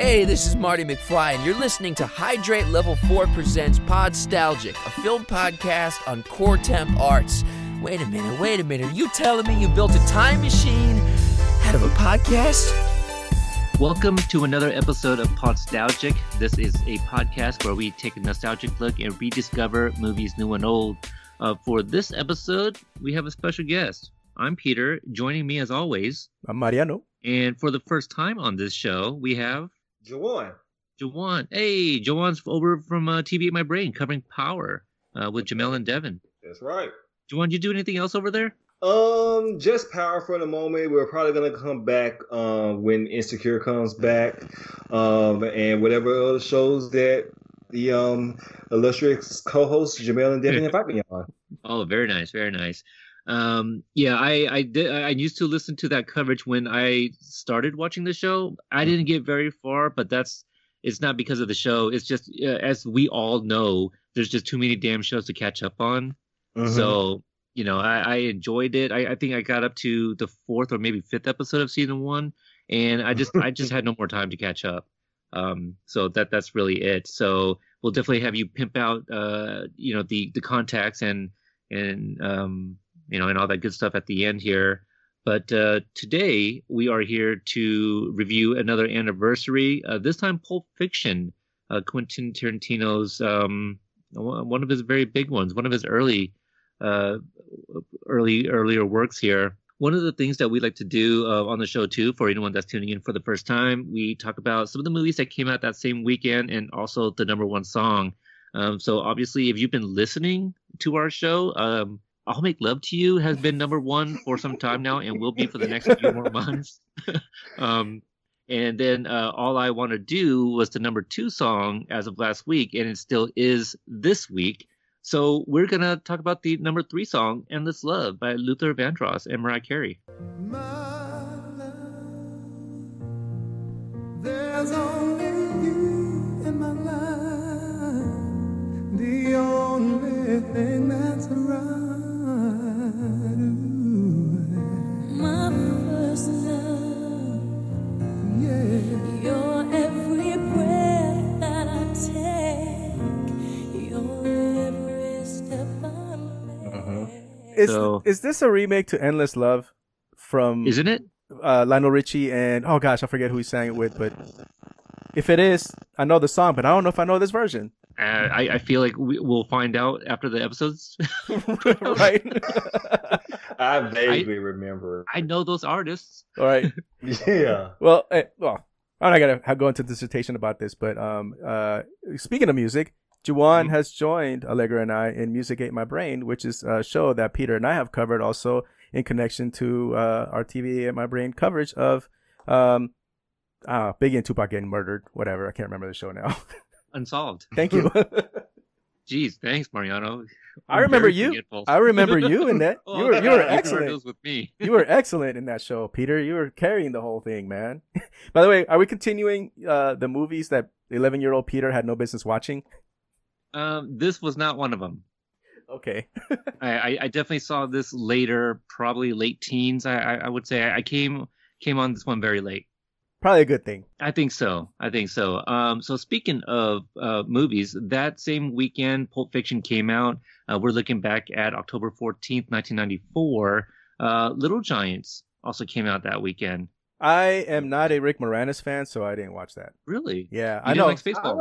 Hey, this is Marty McFly, and you're listening to Hydrate Level 4 Presents Podstalgic, a film podcast on core temp arts. Wait a minute, wait a minute. Are you telling me you built a time machine out of a podcast? Welcome to another episode of Podstalgic. This is a podcast where we take a nostalgic look and rediscover movies new and old. Uh, for this episode, we have a special guest. I'm Peter. Joining me, as always, I'm Mariano. And for the first time on this show, we have Jawan. Jawan. Hey, Jawan's over from uh, TV Ate My Brain covering Power uh, with Jamel and Devin. That's right. Jawan, did you do anything else over there? Um, just Power for the moment. We're probably gonna come back um when Insecure comes back, um, and whatever other shows that the um illustrious co-host Jamel and Devin invite me on. Oh, very nice, very nice. Um, yeah, I I did. I used to listen to that coverage when I started watching the show. I didn't get very far, but that's it's not because of the show. It's just uh, as we all know, there's just too many damn shows to catch up on. Mhm. So you know, I, I enjoyed it. I, I think I got up to the fourth or maybe fifth episode of season one, and I just I just had no more time to catch up. Um, so that that's really it. So we'll definitely have you pimp out, uh, you know, the the contacts and and um, you know, and all that good stuff at the end here. But uh, today we are here to review another anniversary. Uh, this time, Pulp Fiction, uh, Quentin Tarantino's um, one of his very big ones, one of his early, uh, early earlier works here. One of the things that we like to do uh, on the show too, for anyone that's tuning in for the first time, we talk about some of the movies that came out that same weekend and also the number one song. Um, so obviously, if you've been listening to our show, um, "I'll Make Love to You" has been number one for some time now, and will be for the next few more months. um, and then uh, "All I Want to Do" was the number two song as of last week, and it still is this week. So we're gonna talk about the number three song, "Endless Love" by Luther Vandross and Mariah Carey. There's only you in my life, the only thing that's right. Is So- is this a remake to Endless Love from Isn't it? uh, Lionel Richie and oh gosh, I forget who he sang it with, but if it is, I know the song, but I don't know if I know this version. Uh, I, I feel like we, we'll find out after the episodes. right? I vaguely remember. I know those artists. All right. Yeah. Well, eh, well, I'm not gonna go into dissertation about this, but um, uh, speaking of music, Juwan Mhm. has joined Allegra and I in Music Ate My Brain, which is a show that Peter and I have covered also in connection to uh, our TV Ate My Brain coverage of um, uh, Biggie and Tupac getting murdered. Whatever, I can't remember the show now. Unsolved. Thank you. Jeez, thanks, Mariano. I I'm remember you. forgetful. I remember you in that. Oh, You were you were excellent. with me. You were excellent in that show, Peter. You were carrying the whole thing, man. By the way, are we continuing uh, the movies that 11 year old Peter had no business watching? Um, this was not one of them. Okay. I, I, I definitely saw this later, probably late teens. I, I, I would say I came came on this one very late. Probably a good thing. I think so. I think so. Um, so speaking of uh, movies, that same weekend, Pulp Fiction came out. Uh, we're looking back at October 14th, 1994. Uh, Little Giants also came out that weekend. I am not a Rick Moranis fan, so I didn't watch that. Really? Yeah, You I know. like Spaceballs?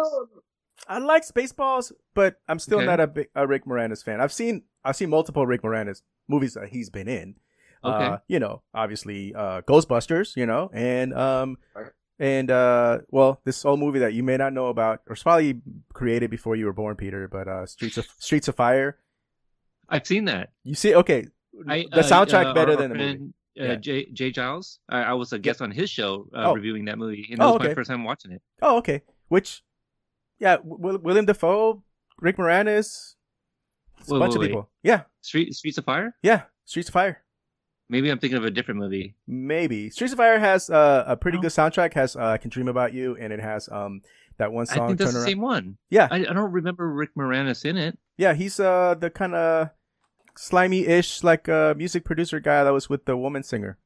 I like Spaceballs, but I'm still Okay. not a, big, a Rick Moranis fan. I've seen I've seen multiple Rick Moranis movies that he's been in. Okay. Uh, you know, obviously uh, Ghostbusters, you know, and um, Right. and uh, well, this old movie that you may not know about, or it's probably created before you were born, Peter. But uh, Streets of Streets of Fire. I've seen that. You see, okay, I, the uh, soundtrack uh, better than our the movie. Uh, Yeah. Jay, Jay Giles. I, I was a guest on his show uh, Oh. reviewing that movie, and that Oh, was my first time watching it. Oh, okay. Which, yeah, w- William Dafoe, Rick Moranis, it's a Wait, bunch wait, of wait. people. Yeah, Street Streets of Fire. yeah. Streets of Fire. Maybe I'm thinking of a different movie. Maybe Streets of Fire has uh, a pretty Oh. good soundtrack. Has uh, "I Can Dream About You" and it has um that one song. I think that's the same one. Yeah, I, I don't remember Rick Moranis in it. yeah. He's uh the kind of slimy-ish like uh music producer guy that was with the woman singer.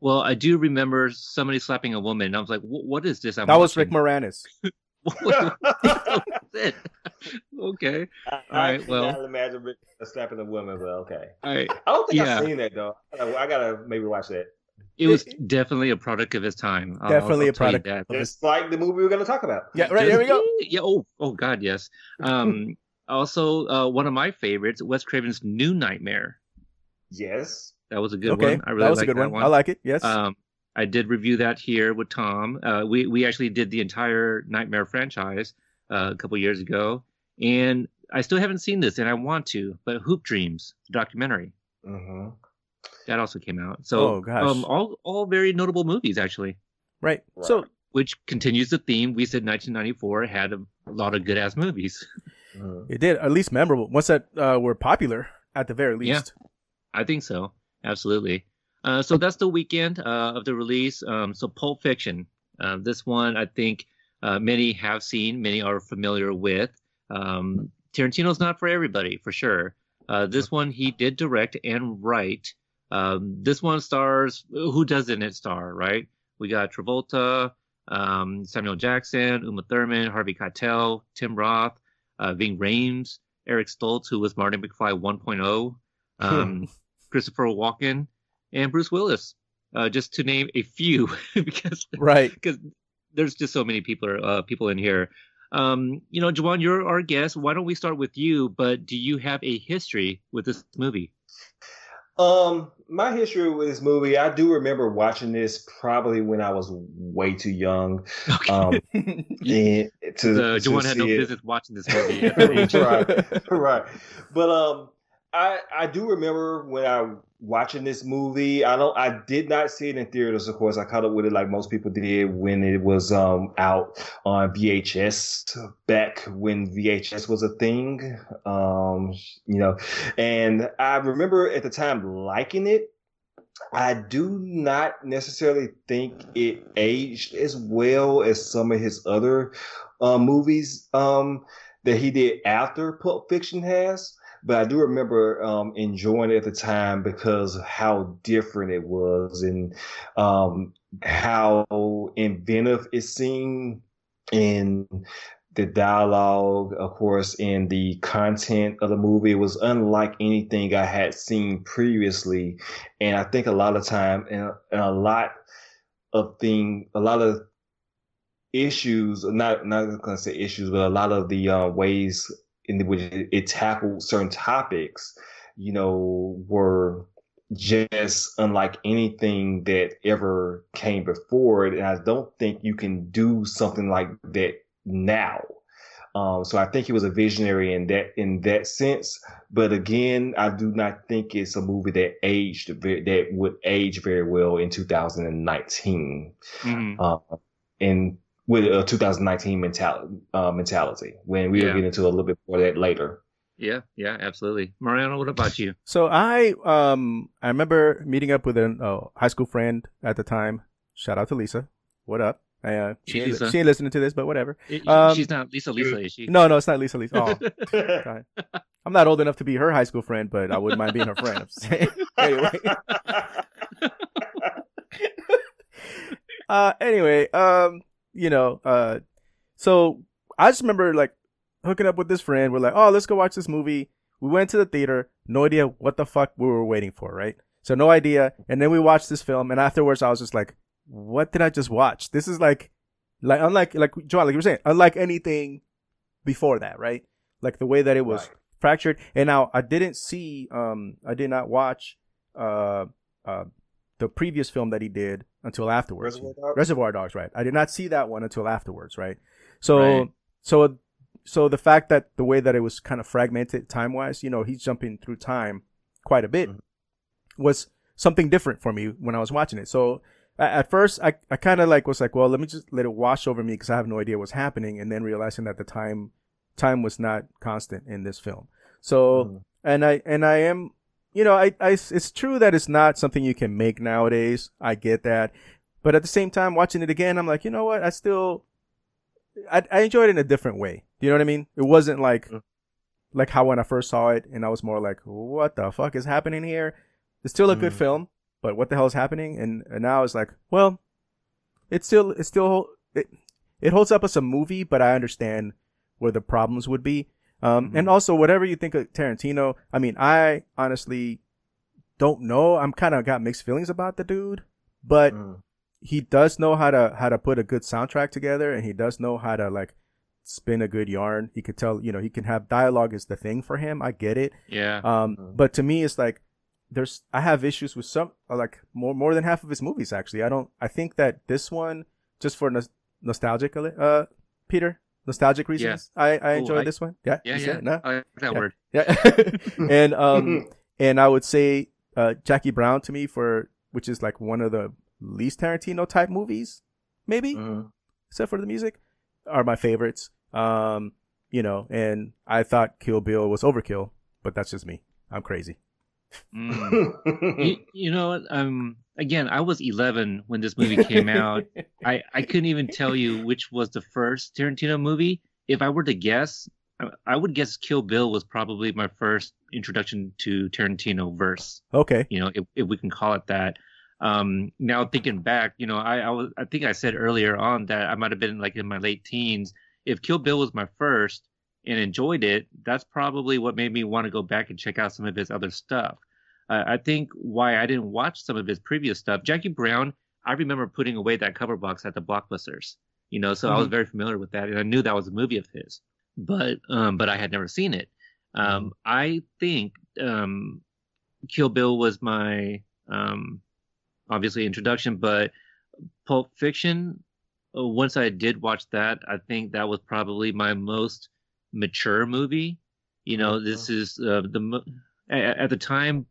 Well, I do remember somebody slapping a woman, and I was like, "What is this?" I'm That was Rick? Moranis. What was it? okay. I, All right, I well- cannot imagine Rick slapping a woman, but okay. All right. I don't think Yeah. I've seen that though. I gotta, I gotta maybe watch that. It was definitely a product of his time. I'll- Definitely I'll a product that. of his- Just like the movie we're gonna talk about. Yeah, right. There we go. Yeah. Oh, oh God, yes. Um, also, uh, one of my favorites, Wes Craven's New Nightmare. Yes. That was a good okay, one. I really that was like a good that one. I like it. Yes. Um, I did review that here with Tom. Uh, we we actually did the entire Nightmare franchise uh, a couple years ago, and I still haven't seen this, and I want to. But Hoop Dreams, the documentary, hmm that also came out. So, Oh, gosh. um, all all very notable movies actually, right. Right. So which continues the theme. We said 1994 had a lot of good ass movies. it did at least memorable. Once that uh, were popular, at the very least. Yeah. least. I think so. Absolutely. Uh, so that's the weekend uh, of the release. Um, so Pulp Fiction. Uh, this one, I think uh, many have seen, many are familiar with. Um, Tarantino's not for everybody, for sure. Uh, this one he did direct and write. Um, this one stars, who doesn't it star, right? We got Travolta, um, Samuel Jackson, Uma Thurman, Harvey Keitel, Tim Roth, uh, Ving Rhames, Eric Stoltz, who was Marty McFly 1.0, um, Christopher Walken, and Bruce Willis, uh, just to name a few, because Right. because there's just so many people uh, people in here. Um, you know, Jawan, you're our guest. Why don't we start with you? But do you have a history with this movie? Um, my history with this movie, I do remember watching this probably when I was way too young. Okay. Um, to, so to Jawan had no it. business watching this movie. at that age. right, right. But um, I I do remember when I watching this movie. I don't. I did not see it in theaters. Of course, I caught up with it like most people did when it was um out on VHS back when VHS was a thing. Um, you know, and I remember at the time liking it. I do not necessarily think it aged as well as some of his other uh, movies um, that he did after Pulp Fiction has. But I do remember um, enjoying it at the time because how different it was and um, how inventive it seemed in the dialogue, of course, in the content of the movie. It was unlike anything I had seen previously. And I think a lot of time and, and a lot of thing, a lot of issues, not, not going to say issues, but a lot of the uh, ways in which it, tackled certain topics, you know, were just unlike anything that ever came before it. And I don't think you can do something like that now. Um, so I think he was a visionary in that in that sense. But again, I do not think it's a movie that aged that would age very well in 2019. Mhm. Uh, and with a 2019 mentality, uh, mentality when we Yeah. will get into a little bit more of that later. Yeah, yeah, absolutely. Mariano, what about you? So I um I remember meeting up with a uh, high school friend at the time. Shout out to Lisa. What up? Uh, she, ain't, she ain't listening to this, but whatever. Um, She's not Lisa. Lisa is she? No, no, it's not Lisa. Lisa. Oh, I'm not old enough to be her high school friend, but I wouldn't mind being her friend. I'm saying. anyway. uh, anyway, um, you know, uh, so I just remember like hooking up with this friend. We're like, oh, let's go watch this movie. We went to the theater. No idea what the fuck we were waiting for, right? So no idea. And then we watched this film, and afterwards I was just like, what did I just watch? This is like, like unlike like John, like you were saying, unlike anything before that, right? Like the way that it was Right. fractured. And now I didn't see, um, I did not watch, uh, uh, the previous film that he did until afterwards. Reservoir Dogs? Reservoir Dogs, right? I did not see that one until afterwards, right? So, Right. so, so the fact that the way that it was kind of fragmented time wise, you know, he's jumping through time quite a bit Mhm. was something different for me when I was watching it. So at first, I, I kind of like was like, well, let me just let it wash over me because I have no idea what's happening, and then realizing that the time time was not constant in this film. So Mhm. and I and I am, you know, I, I it's true that it's not something you can make nowadays. I get that, but at the same time, watching it again, I'm like, you know what? I still, I I enjoyed it in a different way. Do you know what I mean? It wasn't like Mm. like how when I first saw it, and I was more like, what the fuck is happening here? It's still a good Mhm. film. but what the hell is happening? And, and now it's like, well, it's still it's still it, it holds up as a movie, but I understand where the problems would be. Um, Mm-hmm. and also whatever you think of Tarantino, I mean, I honestly don't know. I'm kind of got mixed feelings about the dude, but Mm. he does know how to how to put a good soundtrack together, and he does know how to like spin a good yarn. He could tell, you know, he can have dialogue is the thing for him. I get it. Yeah. Um, Mhm. but to me, it's like there's I have issues with some uh, like more more than half of his movies. Actually, I don't. I think that this one just for nos- nostalgic, uh, Peter, nostalgic reasons, I I Oh, enjoyed I- this one. Yeah, yeah, you yeah. it? No? I that Yeah. word. Yeah. and um and I would say uh Jackie Brown to me for which is like one of the least Tarantino type movies, maybe, Mhm. except for the music, are my favorites. Um, you know, and I thought Kill Bill was overkill, but that's just me. I'm crazy. Mm. you, you know what? Um, again, I was 11 when this movie came out. I, I couldn't even tell you which was the first Tarantino movie. If I were to guess, I, I would guess Kill Bill was probably my first introduction to Tarantino verse. okay. You know, if, if we can call it that. Um, now thinking back, you know, I, I was I think I said earlier on that I might have been like in my late teens. If Kill Bill was my first and enjoyed it, that's probably what made me want to go back and check out some of his other stuff. Uh, I think why I didn't watch some of his previous stuff, Jackie Brown, I remember putting away that cover box at the blockbusters. You know, so I was very familiar with that, and I knew that was a movie of his, but um, but I had never seen it. Um, I think um, Kill Bill was my um, obviously introduction, but Pulp Fiction. uh, Once I did watch that, I think that was probably my most mature movie. You know, this is uh, the at, at the time.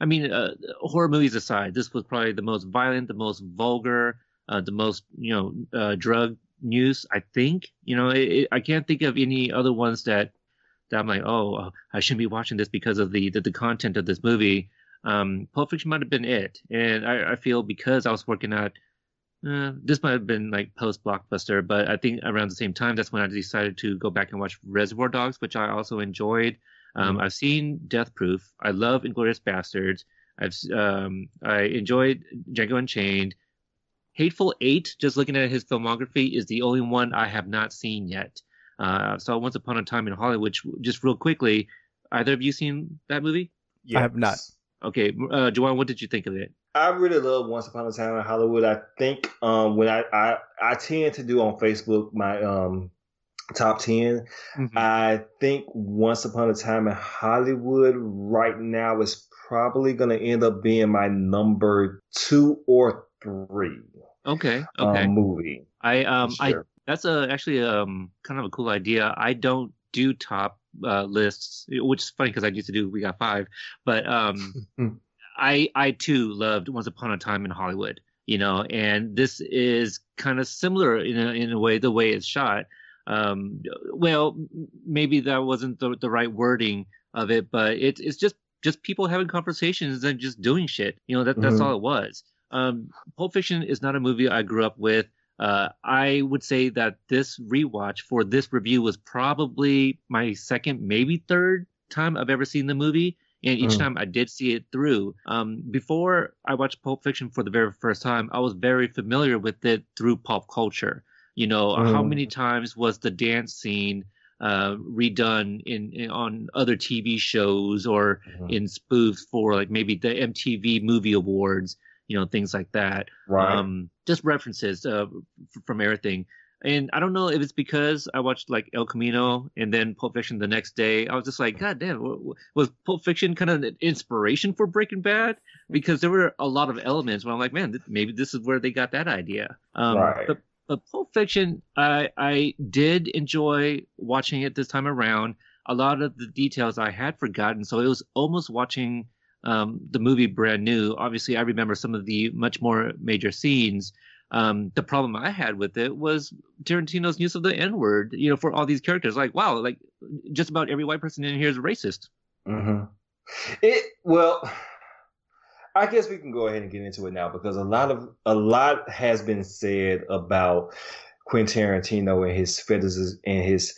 I mean, uh, horror movies aside, this was probably the most violent, the most vulgar, uh, the most you know uh, drug news. I think you know it, it, I can't think of any other ones that that I'm like, oh, uh, I shouldn't be watching this because of the the, the content of this movie. Um, Pulp Fiction might have been it, and I, I feel because I was working at uh, this might have been like post blockbuster, but I think around the same time that's when I decided to go back and watch Reservoir Dogs, which I also enjoyed. Um, I've seen Death Proof. I love Inglourious Basterds. I've um, I enjoyed Django Unchained. Hateful Eight. Just looking at his filmography is the only one I have not seen yet. Uh, I saw Once Upon a Time in Hollywood. Which, just real quickly, either of you seen that movie? I have not. Okay, uh, Joanne, what did you think of it? I really love Once Upon a Time in Hollywood. I think um, when I, I I tend to do on Facebook my um, top 10 I think Once Upon a Time in Hollywood right now is probably going to end up being my number two or three Okay, okay. um, movie. I um I that's a actually um kind of a cool idea. I don't do top uh, lists, which is funny because I used to do We Got Five, but um I I too loved Once Upon a Time in Hollywood. You know, and this is kind of similar in a, in a way the way it's shot. Um, well, maybe that wasn't the the right wording of it, but it's it's just just people having conversations and just doing shit. You know, that that's Mhm. all it was. Um, Pulp Fiction is not a movie I grew up with. Uh, I would say that this rewatch for this review was probably my second, maybe third time I've ever seen the movie. And each Mm. time I did see it through. Um, before I watched Pulp Fiction for the very first time, I was very familiar with it through pop culture. You know, how Mm. many times was the dance scene uh, redone in, in on other TV shows or Mhm. in spoofs for like maybe the MTV Movie Awards, you know, things like that. Right. Um, just references uh, f- from everything. And I don't know if it's because I watched like El Camino and then Pulp Fiction the next day. I was just like, God damn, was Pulp Fiction kind of an inspiration for Breaking Bad? Because there were a lot of elements where I'm like, man, th- maybe this is where they got that idea. Um, Right. But, but Pulp Fiction, I I did enjoy watching it this time around. A lot of the details I had forgotten, so it was almost watching um, the movie brand new. Obviously, I remember some of the much more major scenes. Um, the problem I had with it was Tarantino's use of the N word, you know, for all these characters. Like, wow, like just about every white person in here is racist. hmm It well, I guess we can go ahead and get into it now because a lot of a lot has been said about Quentin Tarantino and his fetishes and his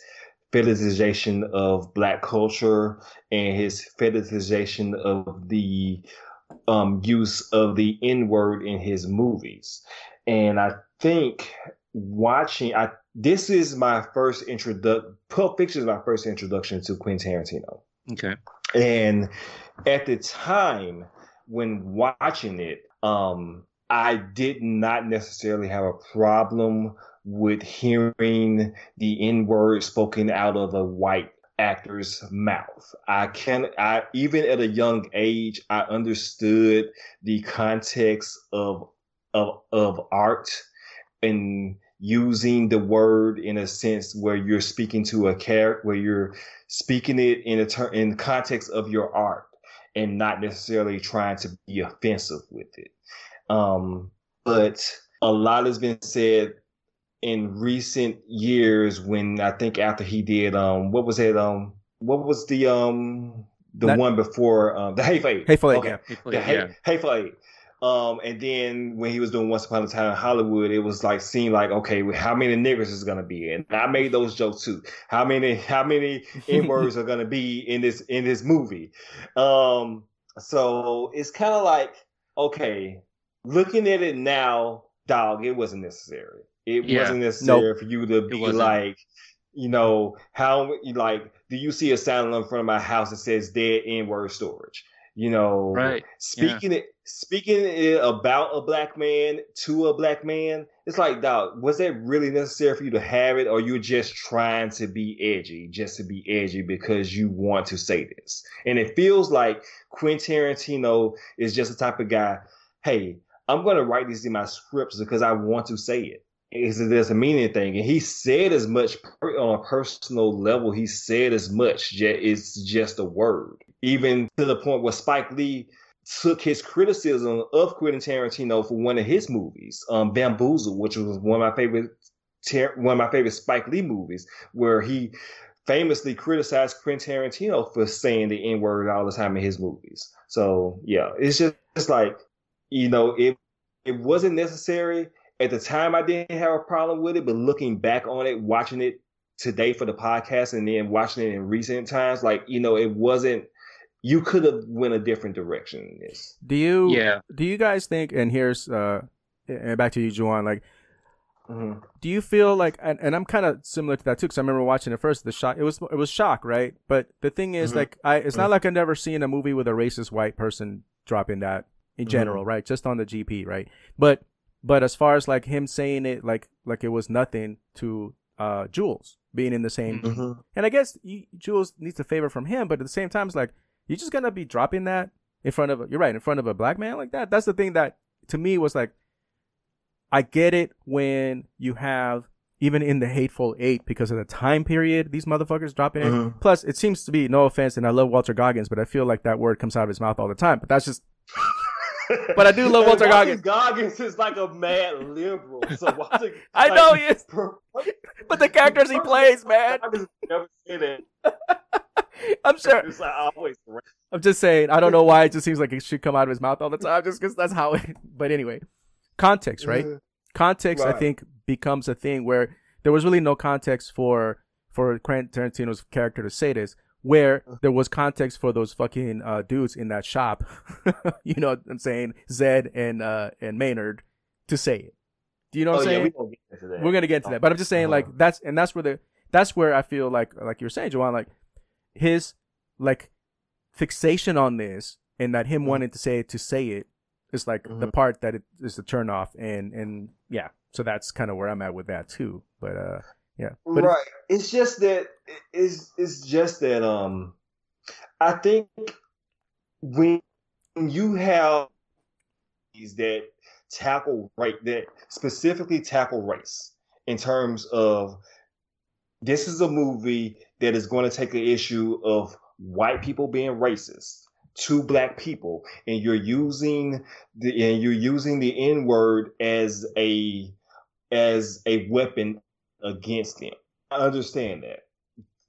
fetishization of black culture and his fetishization of the um, use of the N word in his movies, and I think watching I this is my first introduction. Pulp Fiction is my first introduction to Quentin Tarantino. Okay. And at the time when watching it, um, I did not necessarily have a problem with hearing the N word spoken out of a white actor's mouth. I can I even at a young age I understood the context of of of art and using the word in a sense where you're speaking to a character where you're speaking it in a ter- in context of your art and not necessarily trying to be offensive with it. Um, but a lot has been said in recent years when I think after he did um what was it um what was the um the That- one before um the Hateful Eight Hateful Eight, okay yeah. the hate, Hateful Eight um and then when he was doing Once Upon a Time in Hollywood it was like seemed like okay well, how many niggers is gonna be? And I made those jokes too. How many how many n words are gonna be in this in this movie? Um so it's kind of like okay looking at it now dog it wasn't necessary. It Yeah. wasn't necessary for you to be like you know how like do you see a sign in front of my house that says dead n word storage you know Right. speaking it speaking it about a black man to a black man it's like dog was that really necessary for you to have it or you're just trying to be edgy just to be edgy because you want to say this? And it feels like quentin tarantino is just the type of guy hey i'm going to write these in my scripts because i want to say it. Is it doesn't mean anything? And he said as much on a personal level he said as much ju- it's just a word even to the point where spike lee took his criticism of Quentin Tarantino for one of his movies, um, Bamboozle, which was one of my favorite, one of my favorite Spike Lee movies, where he famously criticized Quentin Tarantino for saying the N word all the time in his movies. So yeah, it's just it's like you know it it wasn't necessary at the time. I didn't have a problem with it, but looking back on it, watching it today for the podcast, and then watching it in recent times, like you know, it wasn't. You could have went a different direction in this. Do you Yeah. do you guys think and here's uh and back to you Juwan like Mhm. do you feel like and, and I'm kind of similar to that too cuz I remember watching it first the shock it was it was shock right but the thing is Mhm. like I it's not like I've never seen a movie with a racist white person dropping that in general right just on the GP right but but as far as like him saying it like like it was nothing to uh Jules being in the same Mhm. and I guess you, Jules needs a favor from him, but at the same time, it's like you're just gonna be dropping that in front of a, you're right in front of a black man like that. That's the thing that to me was like, I get it when you have even in the hateful eight because of the time period these motherfuckers dropping it. Mhm. Plus, it seems to be no offense, and I love Walter Goggins, but I feel like that word comes out of his mouth all the time. But that's just But I do love Walter And Goggins. Goggins is like a mad liberal. So Walter, I like, know he is, but the characters he plays, man. Goggins never say that. I'm sure. It's like always. I'm just saying. I don't know why it just seems like it should come out of his mouth all the time, just because that's how it. But anyway, context, right? Context, I think, becomes a thing where there was really no context for for Quentin Tarantino's character to say this, where there was context for those fucking uh, dudes in that shop. you know what I'm saying? Zed and uh, and Maynard to say it. Do you know what Oh I'm yeah, saying? we get into that. We're gonna get into that, but I'm just saying, like Uh-huh. that's and that's where the that's where I feel like like you were saying, Joanne, like his like fixation on this and that him Mhm. wanting to say it to say it is like the Mhm. part that it is the turn off, and and yeah, so that's kind of where I'm at with that too. But uh, yeah, but right. It's just that it's it's just that um I think when you have these that tackle right that specifically tackle race in terms of this is a movie that is going to take the issue of white people being racist to black people and you're using the and you're using the n word as a as a weapon against them. I understand that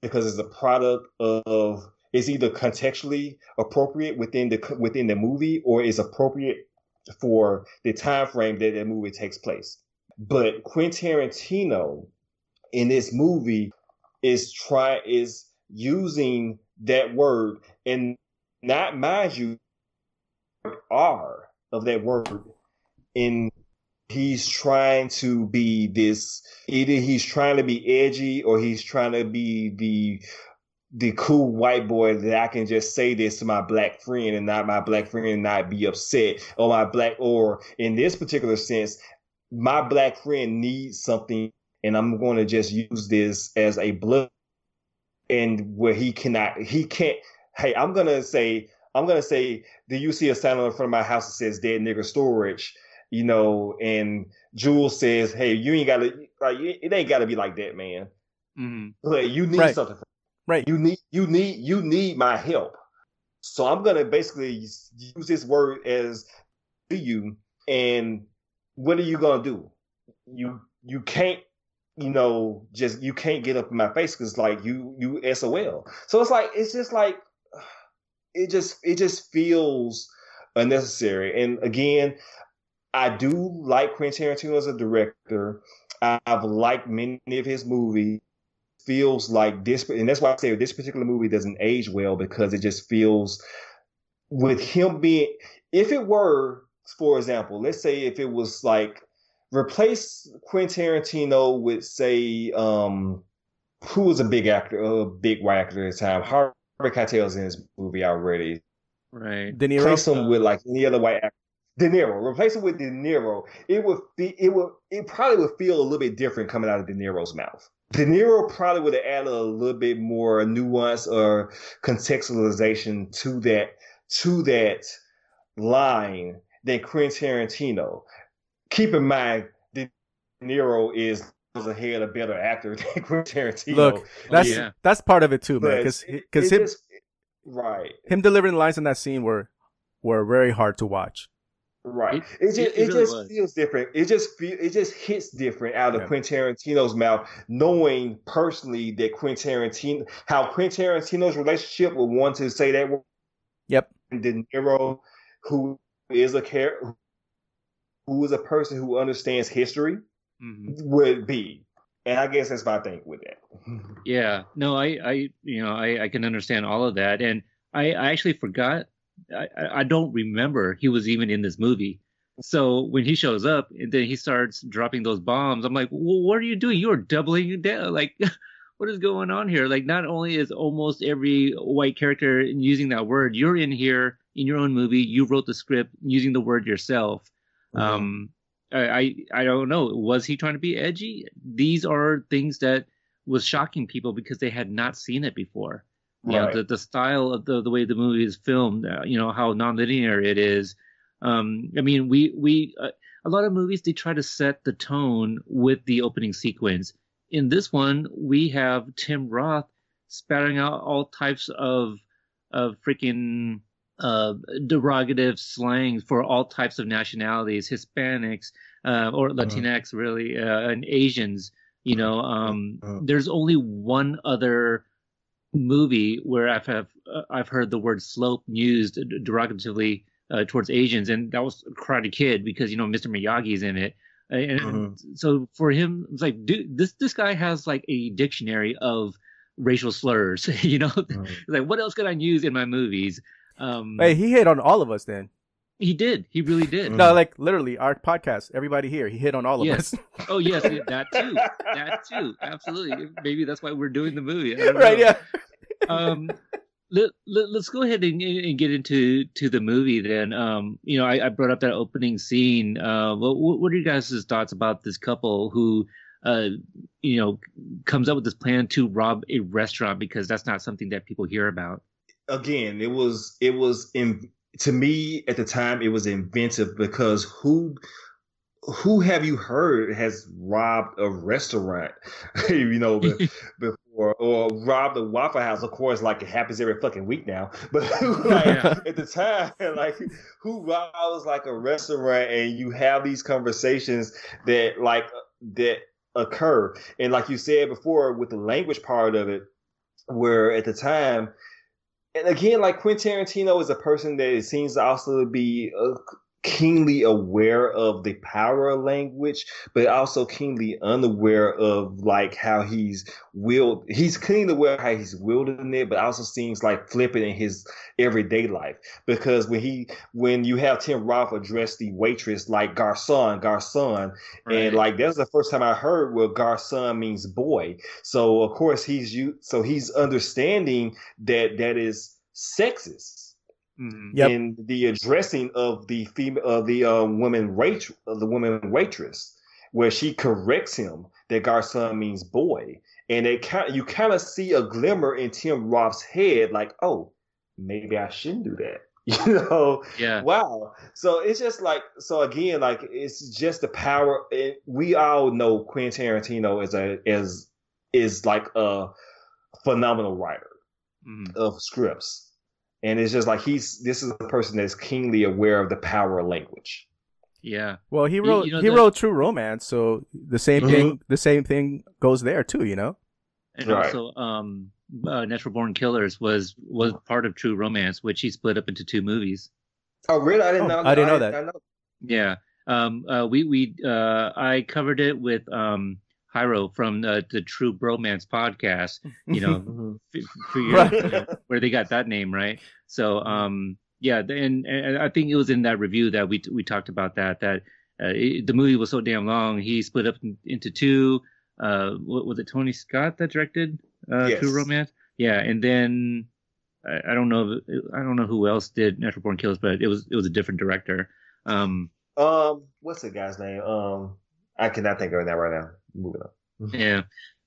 because it's a product of it's either contextually appropriate within the within the movie or is appropriate for the time frame that the movie takes place. But Quentin Tarantino in this movie is try is using that word and not mind you R of that word. In he's trying to be this either he's trying to be edgy or he's trying to be the the cool white boy that I can just say this to my black friend and not my black friend and not be upset or my black or in this particular sense my black friend needs something and I'm going to just use this as a blood and where he cannot he can't hey I'm going to say I'm going to say do you see a sign in front of my house that says dead nigger storage you know, and Jules says, "Hey, you ain't gotta like it ain't gotta be like that, man. hmm Like, you need Right. something. Right. You need you need you need my help. So I'm gonna basically use this word as to you, and what are you gonna do? You you can't." You know, just you can't get up in my face because like you you SOL. So it's like it's just like it just it just feels unnecessary. And again, I do like Quentin Tarantino as a director. I've liked many of his movies. Feels like this, and that's why I say this particular movie doesn't age well because it just feels with him being. If it were, for example, let's say if it was like replace Quentin Tarantino with say, um, who was a big actor, a big white actor at the time? Harvey Keitel's in his movie already Right. De Niro. replace him with like any other white actor. De Niro. Replace him with De Niro. It would be it would it probably would feel a little bit different coming out of De Niro's mouth. De Niro probably would have added a little bit more nuance or contextualization to that to that line than Quentin Tarantino. Keep in mind, De Niro is ahead of a better actor than Quentin Tarantino. Look, that's yeah. that's part of it too, man. Because it- because him just- right. him delivering lines in that scene were were very hard to watch. Right. It- It, just it- it, it really just was. feels different. It just feel it just hits different out of Yeah. Quentin Tarantino's mouth, knowing personally that Quentin Tarantino how Quentin Tarantino's relationship with want to say that word Yep. and De Niro, who is a care who is a person who understands history, hmm would be. And I guess that's my thing with that. Yeah, no, I, I, you know, I, I can understand all of that, and I, I actually forgot. I, I I don't remember he was even in this movie. So when he shows up and then he starts dropping those bombs, I'm like, well, what are you doing? You're doubling down. Like, what is going on here? Like, not only is almost every white character using that word, you're in here in your own movie. You wrote the script using the word yourself. Um, I, I don't know. Was he trying to be edgy? These are things that was shocking people because they had not seen it before. You know, Right. the the style of the the way the movie is filmed. Uh, you know how nonlinear it is. Um, I mean, we we uh, a lot of movies they try to set the tone with the opening sequence. In this one, we have Tim Roth spouting out all types of of freaking uh, derogative slang for all types of nationalities, Hispanics uh, or Latinx, really, uh, and Asians. You know, um, Uh-huh. there's only one other movie where I've have uh, I've heard the word slope used derogatively uh, towards Asians, and that was Karate Kid because you know Mr. Miyagi's in it. And Mhm. so for him, it's like, dude, this this guy has like a dictionary of racial slurs. you know. It's like what else could I use in my movies? Um, Hey, he hit on all of us then. he did. He really did. Mhm. No, like literally our podcast, everybody here, he hit on all of Yes. us. Oh yes, that too. That too. Absolutely. Maybe that's why we're doing the movie. Right, know. yeah. um, let, let, us go ahead and, and get into to the movie then. Um, you know, I, I brought up that opening scene. Uh, what, what are you guys' thoughts about this couple who, uh, you know, comes up with this plan to rob a restaurant because that's not something that people hear about. Again, it was it was in to me at the time it was inventive because who who have you heard has robbed a restaurant, you know, be- before or robbed a Waffle House? Of course, like it happens every fucking week now. But like, Yeah. at the time, like who robs like a restaurant and you have these conversations that like that occur, and like you said before with the language part of it, where at the time and again, like Quentin Tarantino is a person that it seems to also be uh, keenly aware of the power of language, but also keenly unaware of like how he's willed. He's keenly aware how he's wielding it, but also seems like flippant in his everyday life. Because when he, when you have Tim Roth address the waitress like garçon, garçon, Right. and like that's the first time I heard where garçon means boy. So of course he's you. So he's understanding that that is sexist Mhm. Yep. in the addressing of the female of the uh, woman wait of the woman waitress, where she corrects him that garçon means boy, and it kind you kind of see a glimmer in Tim Roth's head, like, oh, maybe I shouldn't do that, you know? Yeah. Wow. So it's just like so again, like it's just the power. It, we all know Quentin Tarantino is a is is like a phenomenal writer Mhm. of scripts. And it's just like he's this is a person that's keenly aware of the power of language. Yeah. Well, he wrote you know he the- wrote True Romance, so the same Mhm. thing the same thing goes there too. You know. And Right. also, um, uh, Natural Born Killers was was part of True Romance, which he split up into two movies. Oh, really? I didn't Oh, know. I didn't know that. Yeah. Um, uh, we we uh, I covered it with um Hyro from the, the True Bromance podcast. You know, Mhm. f- figure Right. you know, where they got that name, right? So, um, yeah, and, and I think it was in that review that we we talked about that that uh, it, the movie was so damn long. He split up into two. Uh, what was it? Tony Scott that directed uh, Yes. True Romance. Yeah, and then I, I don't know. I don't know who else did Natural Born Killers, but it was it was a different director. Um, Um, what's the guy's name? Um, I cannot think of it now right now. Moving on. Yeah,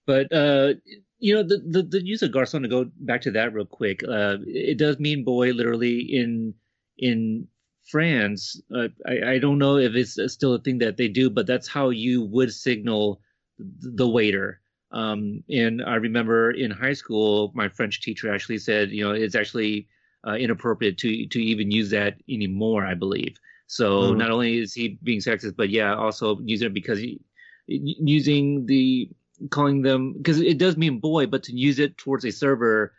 but uh, you know the, the the use of garçon to go back to that real quick. Uh, it does mean boy literally in in France. Uh, I I don't know if it's still a thing that they do, but that's how you would signal the waiter. Um, and I remember in high school, my French teacher actually said, you know, it's actually uh, inappropriate to to even use that anymore. I believe. So Mhm. not only is he being sexist, but yeah, also using it because he using the calling them because it does mean boy, but to use it towards a server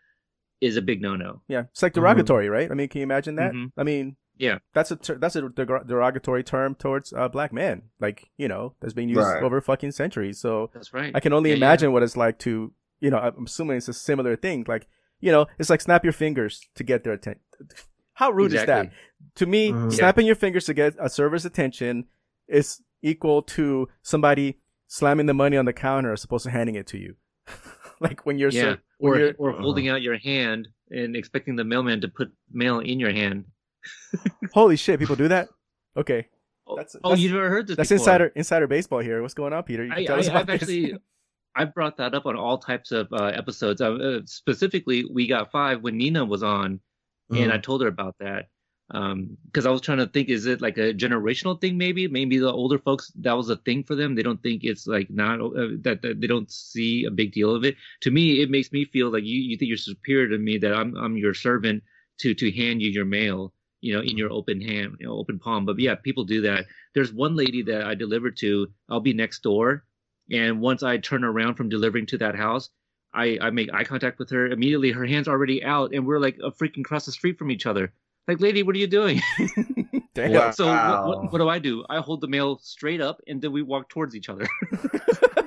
is a big no-no. Yeah, it's like derogatory, right? I mean, can you imagine that? Mhm. I mean, Yeah. that's a ter- that's a der- derogatory term towards uh, black men, like you know, that's been used Right. over fucking centuries. So That's right. I can only Yeah, yeah. imagine what it's like to, you know, I'm assuming it's a similar thing. Like, you know, it's like snap your fingers to get their attention. How rude is that? To me, Mhm. snapping your fingers to get a server's attention is equal to somebody slamming the money on the counter as opposed to handing it to you. like when you're Yeah. ser- when Or you're- or holding out your hand and expecting the mailman to put mail in your hand. holy shit, people do that. Okay, Oh, That's- oh, that's- you've never heard this that's before. insider insider baseball here. What's going on, Peter? You can I, tell I, us about I've this. actually I've brought that up on all types of uh, episodes. Uh, uh, specifically, we got five when Nina was on, Mm-hmm. and I told her about that because I was trying to think: is it like a generational thing? Maybe, maybe the older folks that was a thing for them. They don't think it's like not uh, that, that they don't see a big deal of it. To me, it makes me feel like you you think you're superior to me that I'm I'm your servant to to hand you your mail. You know, in your open hand, you know, open palm. But yeah, people do that. There's one lady that I delivered to. I'll be next door, and once I turn around from delivering to that house, I, I make eye contact with her. Immediately, her hand's already out, and we're like a freaking across the street from each other. Like, lady, what are you doing? Damn. Wow. So what, what, what do I do? I hold the mail straight up, and then we walk towards each other.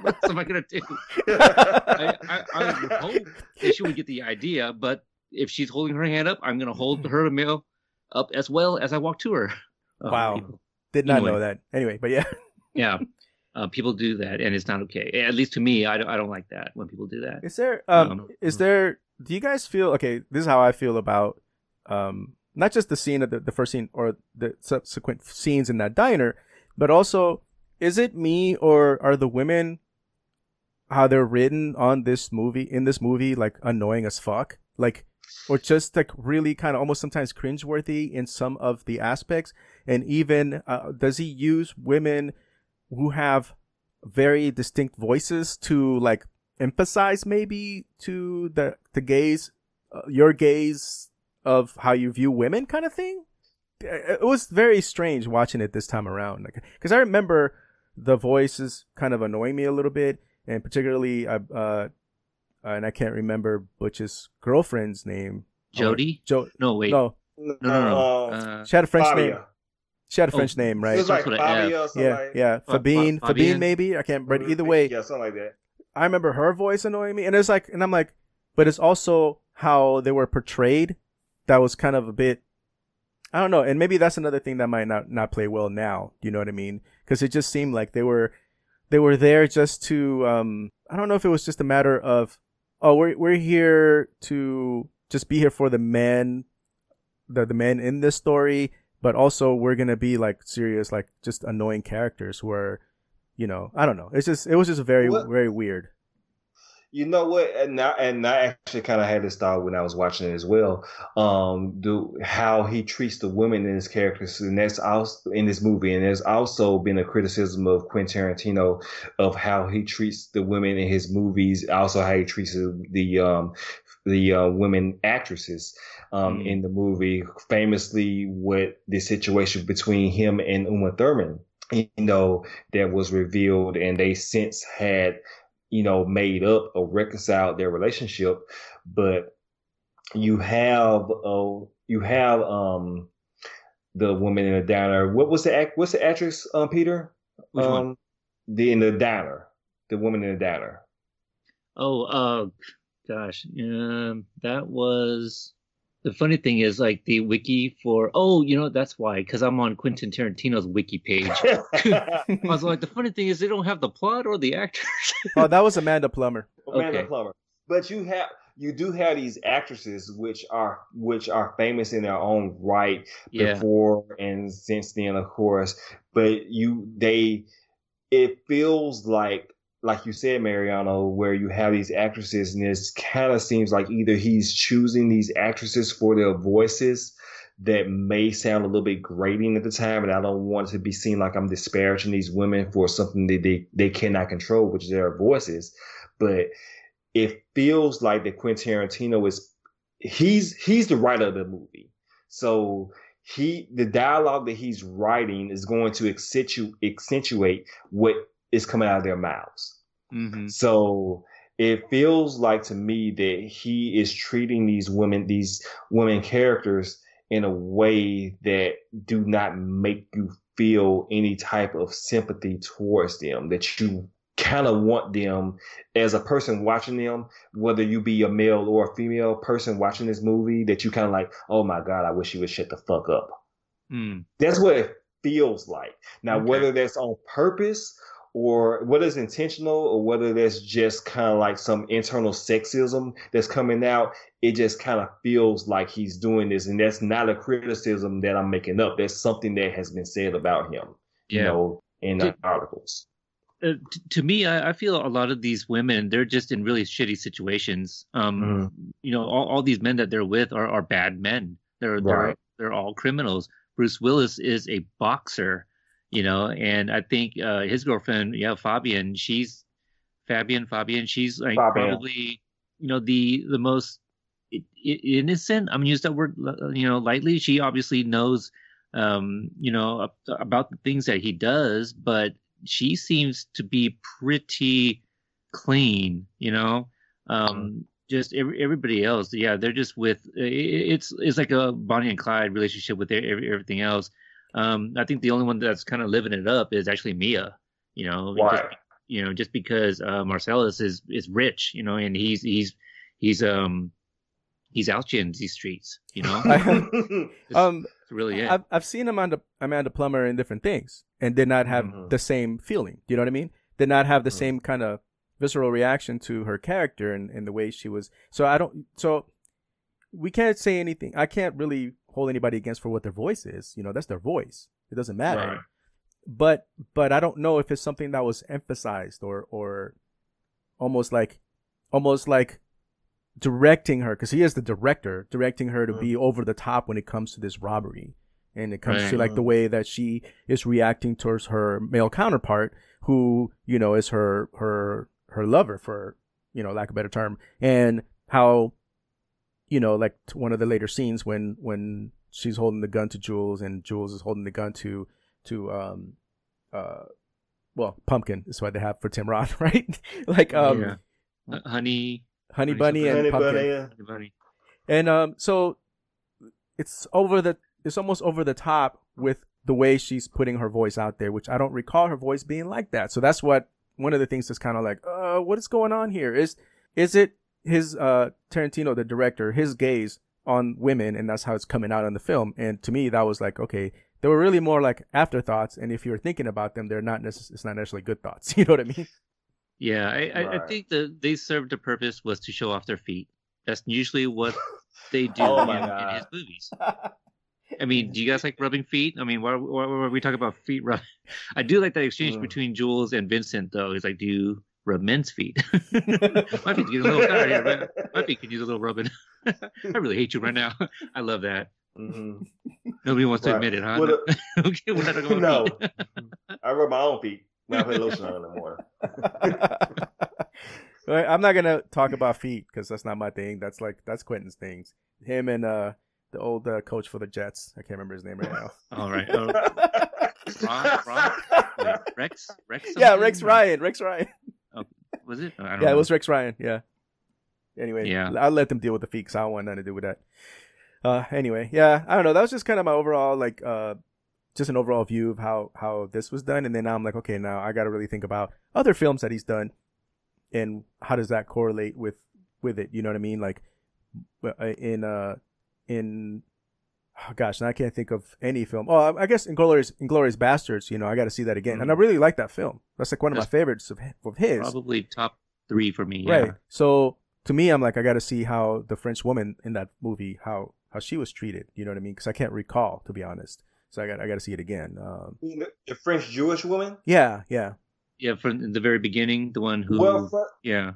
what else am I gonna do? I, I, I would hope that she would get the idea, but if she's holding her hand up, I'm gonna hold her mail up as well as I walk to her. Uh, Wow. people- Did not Anyway. know that. Anyway, but yeah. yeah. Uh, people do that, and it's not okay. At least to me, I don't, I don't like that when people do that. Is there um Um, is there do you guys feel okay, this is how I feel about um not just the scene of the, the first scene or the subsequent scenes in that diner, but also is it me or are the women how they're written on this movie in this movie like annoying as fuck? Like or just like really kind of almost sometimes cringeworthy in some of the aspects and even uh, does he use women who have very distinct voices to like emphasize maybe to the the gaze uh, your gaze of how you view women kind of thing it it was very strange watching it this time around because i remember the voices kind of annoying me a little bit and particularly uh, uh and i can't remember butch's girlfriend's name Jody? jo- No, wait. no no, no, no. Uh, Uh, she had a french Fabia. name She had a Oh, French name, It right? was like Starts with a Fabio or something Yeah, like yeah. Fa- Fabine, Fa- Fabine, maybe. I can't. But either way, Yeah, something like that. I remember her voice annoying me, and it's like, and I'm like, but it's also how they were portrayed that was kind of a bit. I don't know, and maybe that's another thing that might not not play well now. You know what I mean? Because it just seemed like they were they were there just to. um I don't know if it was just a matter of, oh, we're we're here to just be here for the men, the the men in this story, but also we're gonna be like serious, like just annoying characters who are, you know, I don't know. It's just it was just very What- very weird. You know what? And now, and I actually kind of had this thought when I was watching it as well. Um, do how he treats the women in his characters, and that's also in this movie. And there's also been a criticism of Quentin Tarantino of how he treats the women in his movies, also how he treats the um the uh, women actresses um Mm. in the movie. Famously, with the situation between him and Uma Thurman, you know, that was revealed, and they since had you know, made up or reconciled their relationship, but you have uh, you have um the woman in the diner. What was the act? What's the actress? Um, Peter. Which um, one? The in the diner. The woman in the diner. Oh, uh, gosh, um, that was the funny thing is like the wiki for. Oh, you know that's why because I'm on Quentin Tarantino's wiki page. I was like, the funny thing is they don't have the plot or the actors. Oh, that was Amanda Plummer. Amanda Okay. Plummer. But you have you do have these actresses which are which are famous in their own right yeah, before and since then, of course. But you, they, it feels like, like you said, Mariano, where you have these actresses, and it kind of seems like either he's choosing these actresses for their voices that may sound a little bit grating at the time, and I don't want to be seen like I'm disparaging these women for something that they, they cannot control, which is their voices. But it feels like that Quentin Tarantino is he's he's the writer of the movie. So he the dialogue that he's writing is going to accentuate accentuate what is coming out of their mouths. hmm So it feels like to me that he is treating these women, these women characters in a way that do not make you feel any type of sympathy towards them, that you kind of want them as a person watching them, whether you be a male or a female person watching this movie, that you kind of like, oh my God, I wish you would shut the fuck up. Mm. That's what it feels like. Now, Okay. whether that's on purpose or whether it's intentional or whether that's just kind of like some internal sexism that's coming out, it just kind of feels like he's doing this. And that's not a criticism that I'm making up. That's something that has been said about him, you know, in the articles. Uh, to me, I, I feel a lot of these women, they're just in really shitty situations. Um, Mhm. you know, all, all these men that they're with are, are bad men. They're they're Right. they're all criminals. Bruce Willis is a boxer, you know, and I think uh, his girlfriend, yeah, Fabienne, she's Fabienne, Fabienne, she's like Fabienne. probably, you know, the the most innocent. I'm gonna use that word, uh, you know, lightly. She obviously knows, um, you know, about the things that he does, but she seems to be pretty clean, you know. Um, just every, everybody else, yeah, they're just with it's it's like a Bonnie and Clyde relationship with every, everything else. Um, I think the only one that's kind of living it up is actually Mia, you know, just, Why? you know, just because uh, Marcellus is is rich, you know, and he's he's he's um he's out here in these streets, you know. It's, Um, it's really it. I've I've seen Amanda Amanda Plummer in different things and did not have Mhm. the same feeling. You know what I mean? Did not have the Mhm. same kind of visceral reaction to her character and, and the way she was. So I don't. So we can't say anything. I can't really hold anybody against for what their voice is. You know, that's their voice. It doesn't matter. Right. But but I don't know if it's something that was emphasized or or almost like almost like directing her because he is the director directing her to mm. be over the top when it comes to this robbery and it comes to like the way that she is reacting towards her male counterpart who you know is her her her lover for you know lack of a better term and how you know like one of the later scenes when when she's holding the gun to Jules and Jules is holding the gun to to um uh well pumpkin is what they have for Tim Roth right like um Yeah. Uh, honey, honey Honey bunny and Honey pumpkin Bunny, yeah. honey bunny. and um so it's over the it's almost over the top with the way she's putting her voice out there, which I don't recall her voice being like that. So that's what one of the things that's kind of like, uh, what is going on here? Is is it his uh Tarantino, the director, his gaze on women, and that's how it's coming out in the film? And to me, that was like, okay, they were really more like afterthoughts, and if you're thinking about them, they're not necess- it's not necessarily good thoughts. You know what I mean? Yeah, I, I, I think that they served a purpose was to show off their feet. That's usually what they do Oh in, in his movies. I mean, do you guys like rubbing feet? I mean, why, why, why are we talking about feet rub? I do like that exchange Mm. between Jules and Vincent, though. He's like, do you rub men's feet? My feet get a little tired here, man. My feet can use a little rubbing. I really hate you right now. I love that. Mhm. Nobody wants to admit it, huh? Well, okay, we're not talking about no, feet. I rub my own feet when I put lotion on in the morning. Well, I'm not gonna talk about feet because that's not my thing. That's like that's Quentin's things. Him and uh the old uh, coach for the Jets. I can't remember his name right now. All right. Oh, Ron, Ron? Wait, Rex? Rex? yeah. Rex Ryan. Rex Ryan. Was it? I don't Yeah, know. it was Rex Ryan. Yeah. Anyway, Yeah. I'll let them deal with the feet 'cause I don't want nothing to do with that. Uh, anyway, yeah, I don't know. That was just kind of my overall like uh, just an overall view of how how this was done, and then now I'm like, okay, now I got to really think about other films that he's done, and how does that correlate with with it? You know what I mean? Like uh, in uh in oh gosh, and I can't think of any film. Oh, I guess Inglourious Inglourious Basterds. You know, I got to see that again, and I really like that film. That's like one of my favorites of of his. Probably top three for me. Yeah. Right. So to me, I'm like, I got to see how the French woman in that movie, how how she was treated. You know what I mean? Because I can't recall, to be honest. So I got I got to see it again. Um, the French Jewish woman. yeah, yeah. Yeah, from the very beginning, the one who. Well, fr- yeah.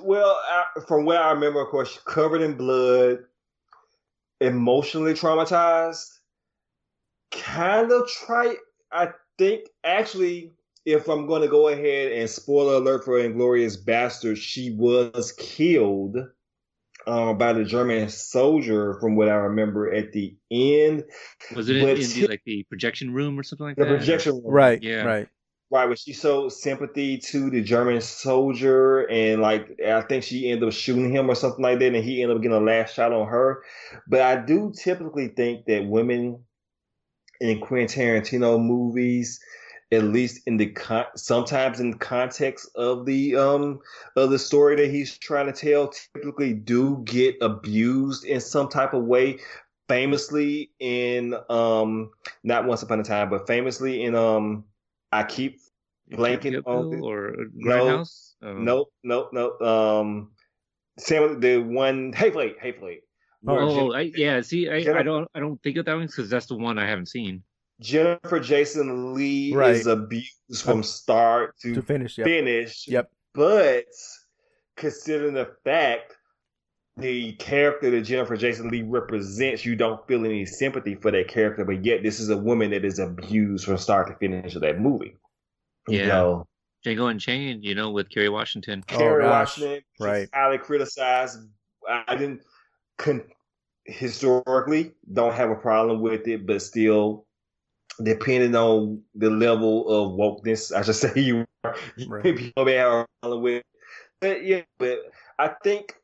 Well, I, from what I remember, of course, covered in blood, emotionally traumatized, kind of try. I think actually, if I'm going to go ahead and spoiler alert for Inglourious Basterd, she was killed uh, by the German soldier, from what I remember at the end. Was it in, But in she- the, like the projection room or something like The that? The projection room. Right. Yeah. Right. Right, when she showed sympathy to the German soldier, and like I think she ended up shooting him or something like that, and he ended up getting a last shot on her. But I do typically think that women in Quentin Tarantino movies, at least in the con- sometimes in the context of the um of the story that he's trying to tell, typically do get abused in some type of way. Famously in um not Once Upon a Time, but famously in um I keep blanking on Bill the- or No, Grindhouse? Oh. Nope, nope, nope. Um, Sam, the one Hateful Eight, Hateful Eight. where Oh, Jen- I, yeah. See, I, I don't, I don't think of that one because that's the one I haven't seen. Jennifer Jason Lee Right. is abused from start to, To finish. Yep. finish. Yep. But considering the fact the character that Jennifer Jason Lee represents, you don't feel any sympathy for that character, but yet this is a woman that is abused from start to finish of that movie. You Yeah. know, Django Unchained, you know, with Kerry Washington. Oh, Kerry gosh. Washington, she's Right. highly criticized. I didn't con- historically don't have a problem with it, but still, depending on the level of wokeness, I should say you Right. people may have a problem with. It. But yeah, but I think